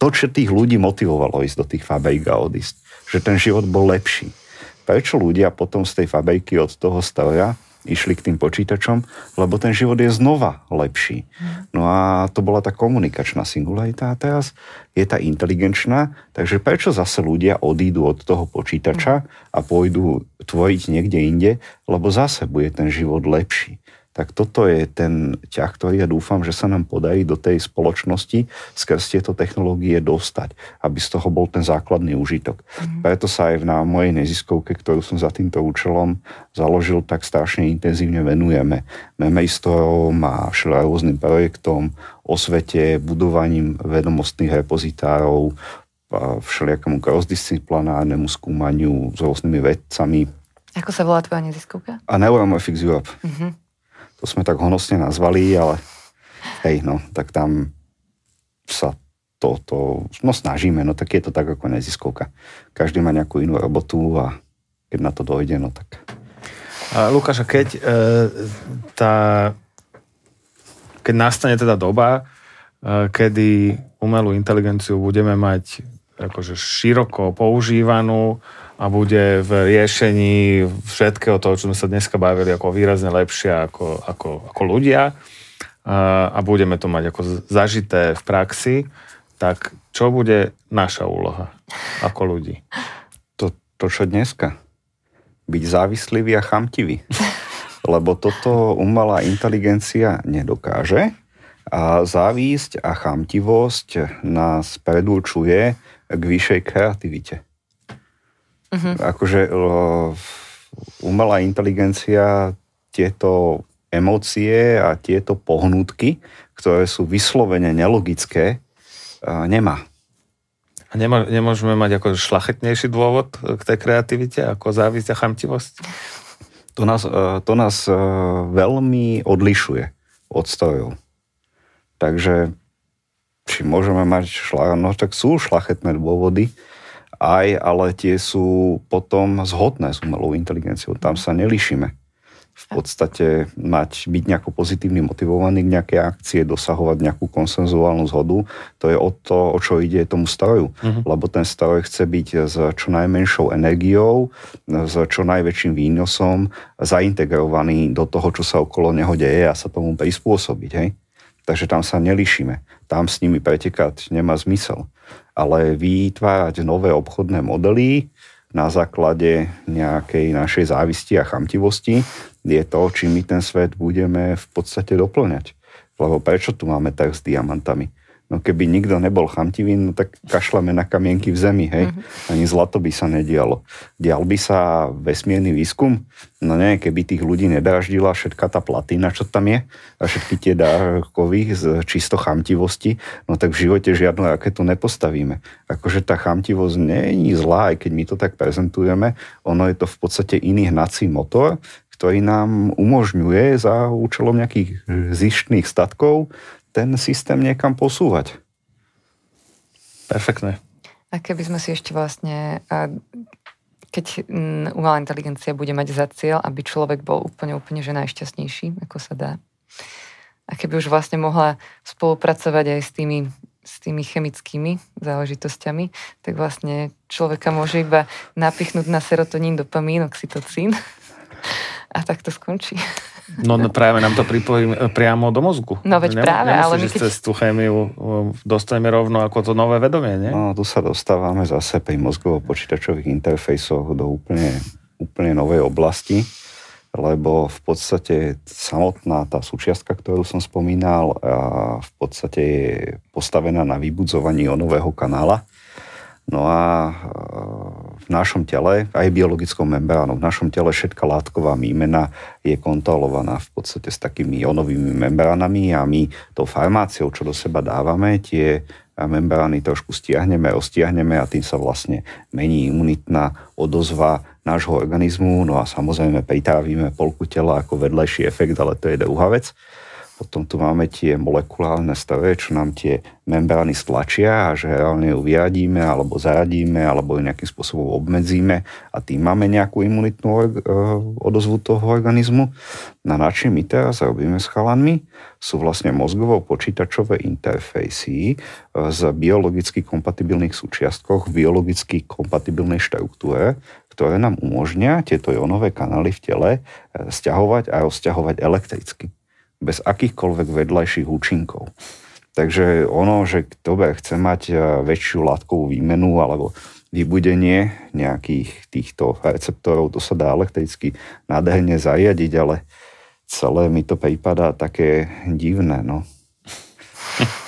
to, čo tých ľudí motivovalo ísť do tých fabrik a odísť. Že ten život bol lepší. Prečo ľudia potom z tej fabriky od toho stroja išli k tým počítačom, lebo ten život je znova lepší. No a to bola tá komunikačná singularita a teraz je tá inteligenčná, takže prečo zase ľudia odídu od toho počítača a pôjdu tvoriť niekde inde, lebo zase bude ten život lepší tak toto je ten ťah, ktorý ja dúfam, že sa nám podarí do tej spoločnosti skrz tieto technológie dostať, aby z toho bol ten základný užitok. Mm. Preto sa aj na mojej neziskovke, ktorú som za týmto účelom založil, tak strašne intenzívne venujeme memejstvom a rôznym projektom, osvete, budovaním vedomostných repozitárov, všelijakému crossdisciplinárnemu skúmaniu s rôznymi vedcami. Ako sa volá tvoja neziskovka? A Neuromorphics Europe. Mm-hmm to sme tak honosne nazvali, ale hej, no, tak tam sa to, to no snažíme, no tak je to tak ako neziskovka. Každý má nejakú inú robotu a keď na to dojde, no tak... A Lukáša, keď e, tá keď nastane teda doba, e, kedy umelú inteligenciu budeme mať akože široko používanú a bude v riešení všetkého toho, čo sme sa dneska bavili, ako výrazne lepšia ako, ako, ako ľudia a, budeme to mať ako zažité v praxi, tak čo bude naša úloha ako ľudí? To, to čo dneska? Byť závislivý a chamtivý. (laughs) Lebo toto umelá inteligencia nedokáže a závisť a chamtivosť nás predurčuje k vyššej kreativite. Uh-huh. Akože umelá inteligencia tieto emócie a tieto pohnutky, ktoré sú vyslovene nelogické, nemá. A nemá, nemôžeme mať ako šlachetnejší dôvod k tej kreativite ako závisť a chamtivosť? To nás, to nás veľmi odlišuje od strojov. Takže či môžeme mať šla, no tak sú šlachetné dôvody, aj, ale tie sú potom zhodné s umelou inteligenciou. Tam sa nelišíme. V podstate mať, byť nejako pozitívny motivovaný k nejakej akcie, dosahovať nejakú konsenzuálnu zhodu, to je o to, o čo ide tomu stroju. Uh-huh. Lebo ten stroj chce byť s čo najmenšou energiou, s čo najväčším výnosom zaintegrovaný do toho, čo sa okolo neho deje a sa tomu prispôsobiť. Hej? Takže tam sa nelišíme. Tam s nimi pretekať nemá zmysel. Ale vytvárať nové obchodné modely na základe nejakej našej závisti a chamtivosti je to, či my ten svet budeme v podstate doplňať. Lebo prečo tu máme tak s diamantami? No keby nikto nebol chamtivý, no tak kašleme na kamienky v zemi, hej. Mm-hmm. Ani zlato by sa nedialo. Dial by sa vesmírny výskum? No nie, keby tých ľudí nedáždila všetka tá platina, čo tam je, a všetky tie dárkovy z čisto chamtivosti, no tak v živote žiadnu raketu nepostavíme. Akože tá chamtivosť nie je zlá, aj keď my to tak prezentujeme, ono je to v podstate iný hnací motor, ktorý nám umožňuje za účelom nejakých zištných statkov ten systém niekam posúvať. Perfektné. A keby sme si ešte vlastne, keď mm, umelá inteligencia bude mať za cieľ, aby človek bol úplne, úplne že najšťastnejší, ako sa dá. A keby už vlastne mohla spolupracovať aj s tými, s tými chemickými záležitosťami, tak vlastne človeka môže iba napichnúť na serotonín, dopamín, oxytocín (laughs) a tak to skončí. No, no práve nám to pripojí e, priamo do mozgu. No veď Nem, práve, ale my keď... cez tú chémiu e, dostaneme rovno ako to nové vedomie, nie? No, tu sa dostávame zase pri mozgovo-počítačových interfejsoch do úplne, úplne novej oblasti, lebo v podstate samotná tá súčiastka, ktorú som spomínal, v podstate je postavená na vybudzovaní onového kanála, No a e, v našom tele, aj biologickou membránou, v našom tele všetká látková výmena je kontrolovaná v podstate s takými ionovými membránami a my tou farmáciou, čo do seba dávame, tie membrány trošku stiahneme, roztiahneme a tým sa vlastne mení imunitná odozva nášho organizmu. No a samozrejme pritávime polku tela ako vedlejší efekt, ale to je druhá vec. Potom tu máme tie molekulárne stroje, čo nám tie membrány stlačia a že reálne ju vyradíme alebo zaradíme alebo ju nejakým spôsobom obmedzíme a tým máme nejakú imunitnú e, odozvu toho organizmu. Na načím my teraz robíme s chalanmi sú vlastne mozgovo-počítačové interfejsy e, z biologicky kompatibilných súčiastkoch v biologicky kompatibilnej štruktúre, ktoré nám umožňa tieto ionové kanály v tele e, stiahovať a rozťahovať elektricky bez akýchkoľvek vedľajších účinkov. Takže ono, že kto chce mať e, väčšiu látkovú výmenu alebo vybudenie nejakých týchto receptorov, to sa dá elektricky nádherne zariadiť, ale celé mi to prípada také divné. No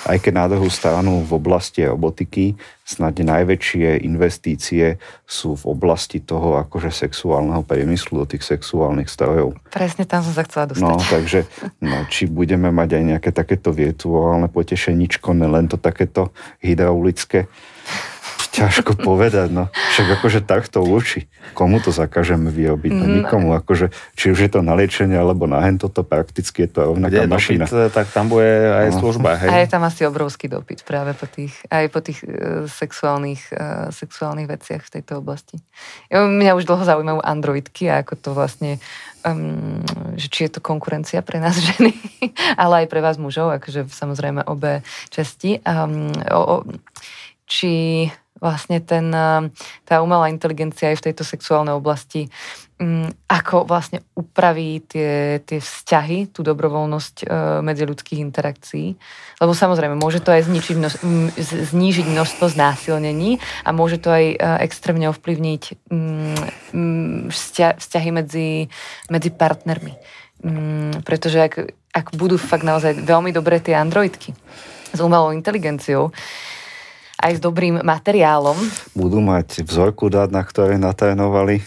aj keď na druhú stranu v oblasti robotiky snad najväčšie investície sú v oblasti toho akože sexuálneho priemyslu, do tých sexuálnych strojov. Presne tam som sa chcela dostať. No, takže no, či budeme mať aj nejaké takéto virtuálne potešeničko, len to takéto hydraulické. Ťažko povedať, no. Však akože takto uči. Komu to zakážeme vyrobiť? No, nikomu. Akože, či už je to na liečenie, alebo na hen toto, prakticky je to rovnaká Kde mašina. Dopyt, tak tam bude aj no. služba. Hej? A je tam asi obrovský dopyt práve po tých, aj po tých uh, sexuálnych, uh, sexuálnych veciach v tejto oblasti. Mňa už dlho zaujímajú androidky a ako to vlastne um, že či je to konkurencia pre nás (laughs) ženy, ale aj pre vás mužov, akože samozrejme obe časti. Um, o, o, či vlastne ten, um, tá umelá inteligencia aj v tejto sexuálnej oblasti, um, ako vlastne upraví tie, tie vzťahy, tú dobrovoľnosť uh, medziľudských interakcií. Lebo samozrejme, môže to aj zničiť množ, znížiť množstvo znásilnení a môže to aj uh, extrémne ovplyvniť um, vzťahy medzi, medzi partnermi. Pretože ak, ak budú fakt naozaj veľmi dobré tie androidky s umelou inteligenciou, aj s dobrým materiálom. Budú mať vzorku dát, na ktoré natrénovali.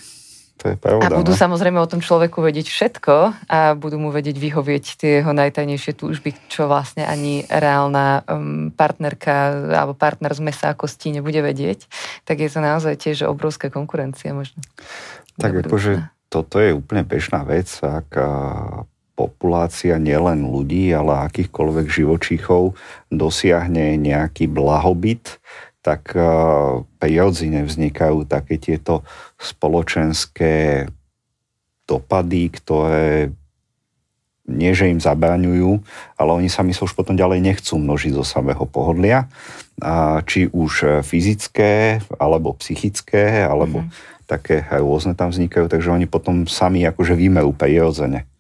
To je pravda. A budú no? samozrejme o tom človeku vedieť všetko a budú mu vedieť vyhovieť tie jeho najtajnejšie túžby, čo vlastne ani reálna um, partnerka alebo partner z mesa a kostí nebude vedieť. Tak je to naozaj tiež obrovská konkurencia možno. Tak akože toto je úplne bežná vec, ak populácia nielen ľudí, ale akýchkoľvek živočíchov dosiahne nejaký blahobyt, tak e, prirodzene vznikajú také tieto spoločenské dopady, ktoré nie, že im zabraňujú, ale oni sami sa už potom ďalej nechcú množiť zo samého pohodlia, či už fyzické, alebo psychické, alebo mm-hmm. také rôzne tam vznikajú, takže oni potom sami akože vymerú prirodzene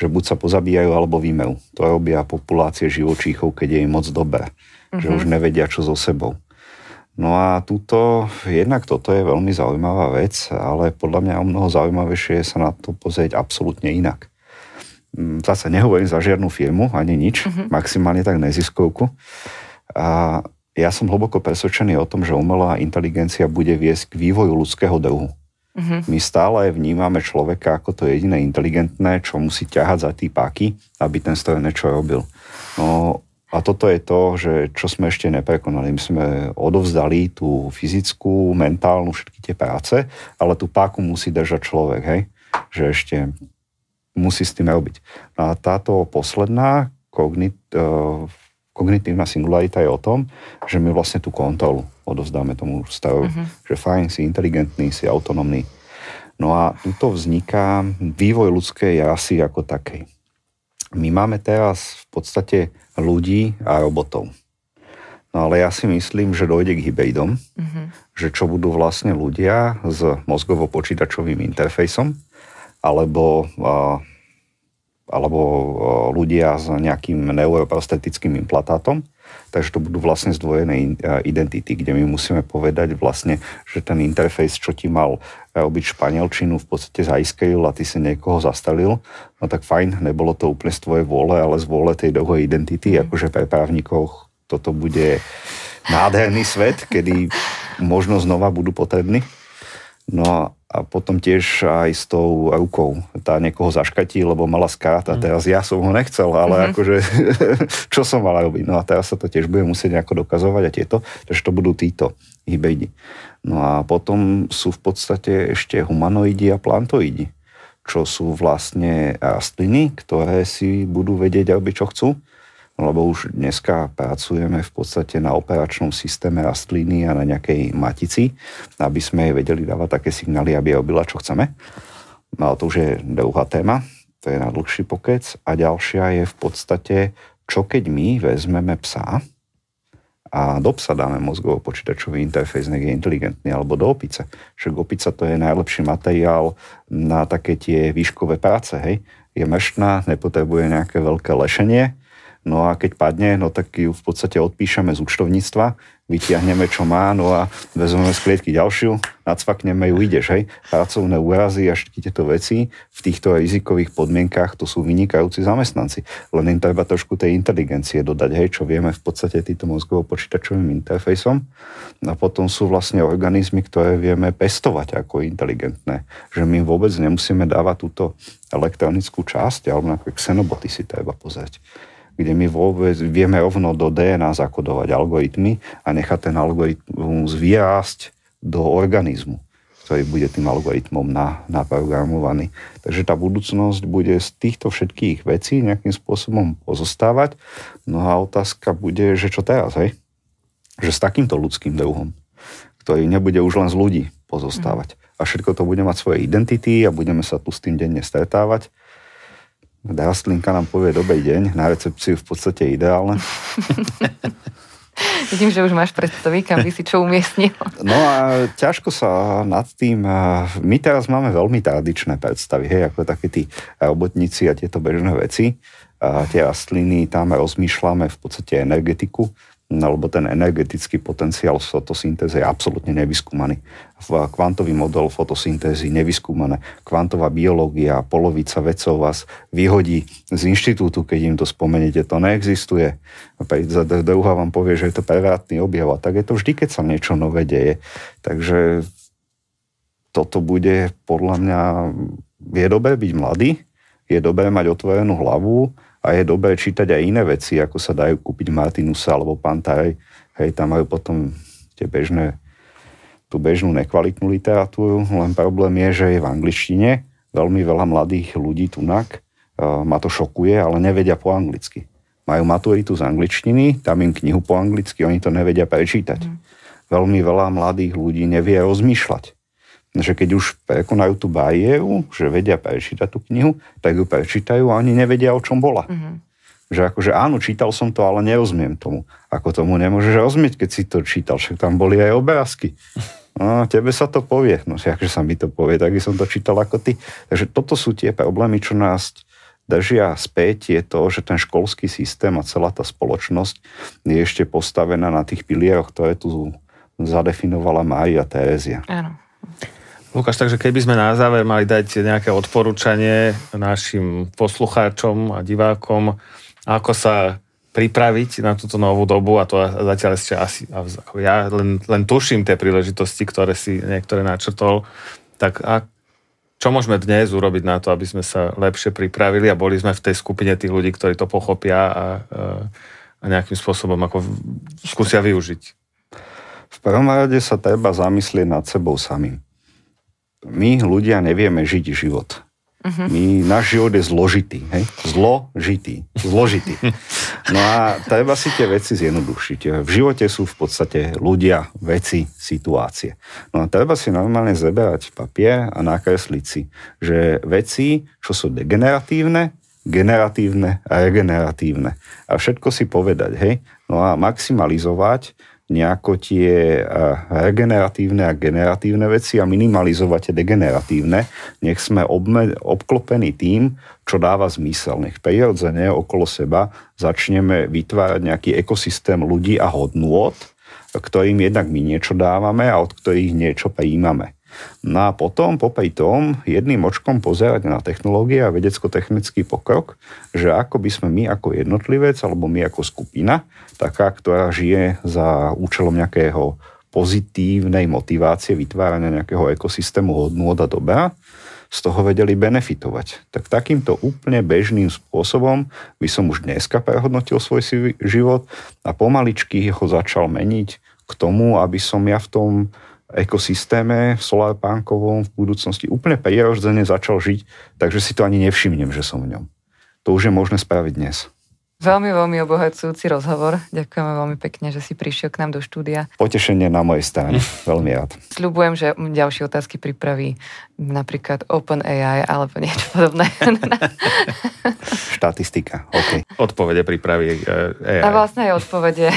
že buď sa pozabíjajú alebo vymejú. To robia populácie živočíchov, keď je im moc dobré. Mm-hmm. Že mhm. už nevedia, čo so sebou. No a túto, jednak toto je veľmi zaujímavá vec, ale podľa mňa o mnoho zaujímavejšie je sa na to pozrieť absolútne inak. Mm, zase nehovorím za žiadnu firmu, ani nič, mm-hmm. maximálne tak neziskovku. A ja som hlboko presvedčený o tom, že umelá inteligencia bude viesť k vývoju ľudského druhu. Mm-hmm. My stále vnímame človeka ako to jediné inteligentné, čo musí ťahať za tí páky, aby ten stroj niečo robil. No a toto je to, že čo sme ešte neprekonali. My sme odovzdali tú fyzickú, mentálnu, všetky tie práce, ale tú páku musí držať človek, hej? Že ešte musí s tým robiť. No a táto posledná kognit, uh, kognitívna singularita je o tom, že my vlastne tú kontrolu odovzdáme tomu stavu, uh-huh. že fajn, si inteligentný, si autonomný. No a tu vzniká vývoj ľudskej rasy ako takej. My máme teraz v podstate ľudí a robotov. No ale ja si myslím, že dojde k hybridom, uh-huh. že čo budú vlastne ľudia s mozgovo-počítačovým interfejsom, alebo alebo ľudia s nejakým neuroprostetickým implantátom. Takže to budú vlastne zdvojené identity, kde my musíme povedať vlastne, že ten interfejs, čo ti mal robiť španielčinu, v podstate zaiskril a ty si niekoho zastalil, no tak fajn, nebolo to úplne z tvojej vôle, ale z vôle tej druhej identity, mm. akože pre právnikov toto bude nádherný svet, kedy možno znova budú potrební. No a potom tiež aj s tou rukou. Tá niekoho zaškatí, lebo mala skát a mm. teraz ja som ho nechcel, ale mm-hmm. akože (laughs) čo som mala robiť? No a teraz sa to tiež bude musieť nejako dokazovať a tieto, takže to budú títo hybridi. No a potom sú v podstate ešte humanoidi a plantoidi, čo sú vlastne rastliny, ktoré si budú vedieť robiť, čo chcú lebo už dneska pracujeme v podstate na operačnom systéme rastliny a na nejakej matici, aby sme jej vedeli dávať také signály, aby robila, čo chceme. No to už je druhá téma, to je na dlhší pokec. A ďalšia je v podstate, čo keď my vezmeme psa a do psa dáme mozgovo počítačový interfejs, nech je inteligentný, alebo do opice. Však opica to je najlepší materiál na také tie výškové práce, hej. Je mešná, nepotrebuje nejaké veľké lešenie, No a keď padne, no tak ju v podstate odpíšeme z účtovníctva, vytiahneme, čo má, no a vezmeme z klietky ďalšiu, nacvakneme ju, ideš, hej. Pracovné úrazy a všetky tieto veci v týchto rizikových podmienkách, to sú vynikajúci zamestnanci. Len im treba trošku tej inteligencie dodať, hej, čo vieme v podstate týmto mozgovo-počítačovým interfejsom. A potom sú vlastne organizmy, ktoré vieme pestovať ako inteligentné. Že my vôbec nemusíme dávať túto elektronickú časť, alebo napríklad xenoboty si treba pozrieť kde my vôbec vieme rovno do DNA zakodovať algoritmy a nechať ten algoritmus vyrásť do organizmu, ktorý bude tým algoritmom na, naprogramovaný. Takže tá budúcnosť bude z týchto všetkých vecí nejakým spôsobom pozostávať. No a otázka bude, že čo teraz, hej? Že s takýmto ľudským druhom, ktorý nebude už len z ľudí pozostávať. A všetko to bude mať svoje identity a budeme sa tu s tým denne stretávať. Rastlinka nám povie dobrý deň, na recepciu v podstate ideálne. (laughs) Vidím, že už máš predstavy, kam by si čo umiestnil. (laughs) No a ťažko sa nad tým... My teraz máme veľmi tradičné predstavy, hej, ako také tí robotníci a tieto bežné veci. A tie rastliny, tam rozmýšľame v podstate energetiku, lebo ten energetický potenciál fotosyntézy je absolútne nevyskúmaný. Kvantový model fotosyntézy nevyskúmané. Kvantová biológia, polovica vedcov vás vyhodí z inštitútu, keď im to spomeniete. To neexistuje. Druhá vám povie, že je to prevratný objav. A tak je to vždy, keď sa niečo nové deje. Takže toto bude podľa mňa... Je dobré byť mladý, je dobré mať otvorenú hlavu, a je dobré čítať aj iné veci, ako sa dajú kúpiť Martinusa alebo Pantaj. Hej, tam majú potom tie bežné, tú bežnú nekvalitnú literatúru, len problém je, že je v angličtine, veľmi veľa mladých ľudí tunak, uh, ma to šokuje, ale nevedia po anglicky. Majú maturitu z angličtiny, tam im knihu po anglicky, oni to nevedia prečítať. Mm. Veľmi veľa mladých ľudí nevie rozmýšľať že keď už prekonajú tú bariéru, že vedia prečítať tú knihu, tak ju prečítajú a oni nevedia, o čom bola. Mm-hmm. Že akože áno, čítal som to, ale nerozumiem tomu. Ako tomu nemôžeš rozumieť, keď si to čítal, však tam boli aj obrázky. No, tebe sa to povie. No, že sa mi to povie, tak som to čítal ako ty. Takže toto sú tie problémy, čo nás držia späť, je to, že ten školský systém a celá tá spoločnosť je ešte postavená na tých pilieroch, ktoré tu zadefinovala Mária Terezia. Áno. Lukáš, takže keby sme na záver mali dať nejaké odporúčanie našim poslucháčom a divákom, ako sa pripraviť na túto novú dobu a to zatiaľ ešte asi, ja len, len tuším tie príležitosti, ktoré si niektoré načrtol, tak a čo môžeme dnes urobiť na to, aby sme sa lepšie pripravili a boli sme v tej skupine tých ľudí, ktorí to pochopia a, a nejakým spôsobom ako skúsia využiť? V prvom rade sa treba zamyslieť nad sebou samým my ľudia nevieme žiť život. Uh-huh. My, náš život je zložitý. Hej? Zložitý. Zložitý. No a treba si tie veci zjednodušiť. V živote sú v podstate ľudia, veci, situácie. No a treba si normálne zeberať papier a nakresliť si, že veci, čo sú degeneratívne, generatívne a regeneratívne. A všetko si povedať, hej? No a maximalizovať nejako tie eh, regeneratívne a generatívne veci a minimalizovať tie degeneratívne. Nech sme obme, obklopení tým, čo dáva zmysel. Nech prirodzene okolo seba začneme vytvárať nejaký ekosystém ľudí a hodnôt, ktorým jednak my niečo dávame a od ktorých niečo prijímame. No a potom, popri tom, jedným očkom pozerať na technológie a vedecko-technický pokrok, že ako by sme my ako jednotlivec alebo my ako skupina taká, ktorá žije za účelom nejakého pozitívnej motivácie vytvárania nejakého ekosystému hodnú a dobra, z toho vedeli benefitovať. Tak takýmto úplne bežným spôsobom by som už dneska prehodnotil svoj život a pomaličky ho začal meniť k tomu, aby som ja v tom ekosystéme solarpánkovom v budúcnosti úplne prirodzene začal žiť, takže si to ani nevšimnem, že som v ňom. To už je možné spraviť dnes. Veľmi, veľmi obohacujúci rozhovor. Ďakujeme veľmi pekne, že si prišiel k nám do štúdia. Potešenie na mojej strane. (laughs) veľmi rád. Sľubujem, že ďalšie otázky pripraví napríklad OpenAI alebo niečo podobné. (laughs) Štatistika, OK. Odpovede pripraví AI. A vlastne aj odpovede.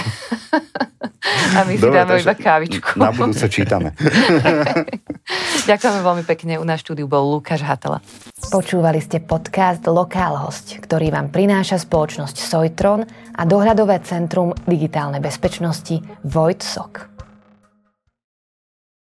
A my si Dobre, dáme iba kávičku. Na budúce čítame. (laughs) Ďakujeme veľmi pekne. U nás štúdiu bol Lukáš Hatala. Počúvali ste podcast Lokálhosť, ktorý vám prináša spoločnosť Sojtron a dohľadové centrum digitálnej bezpečnosti Vojtsok.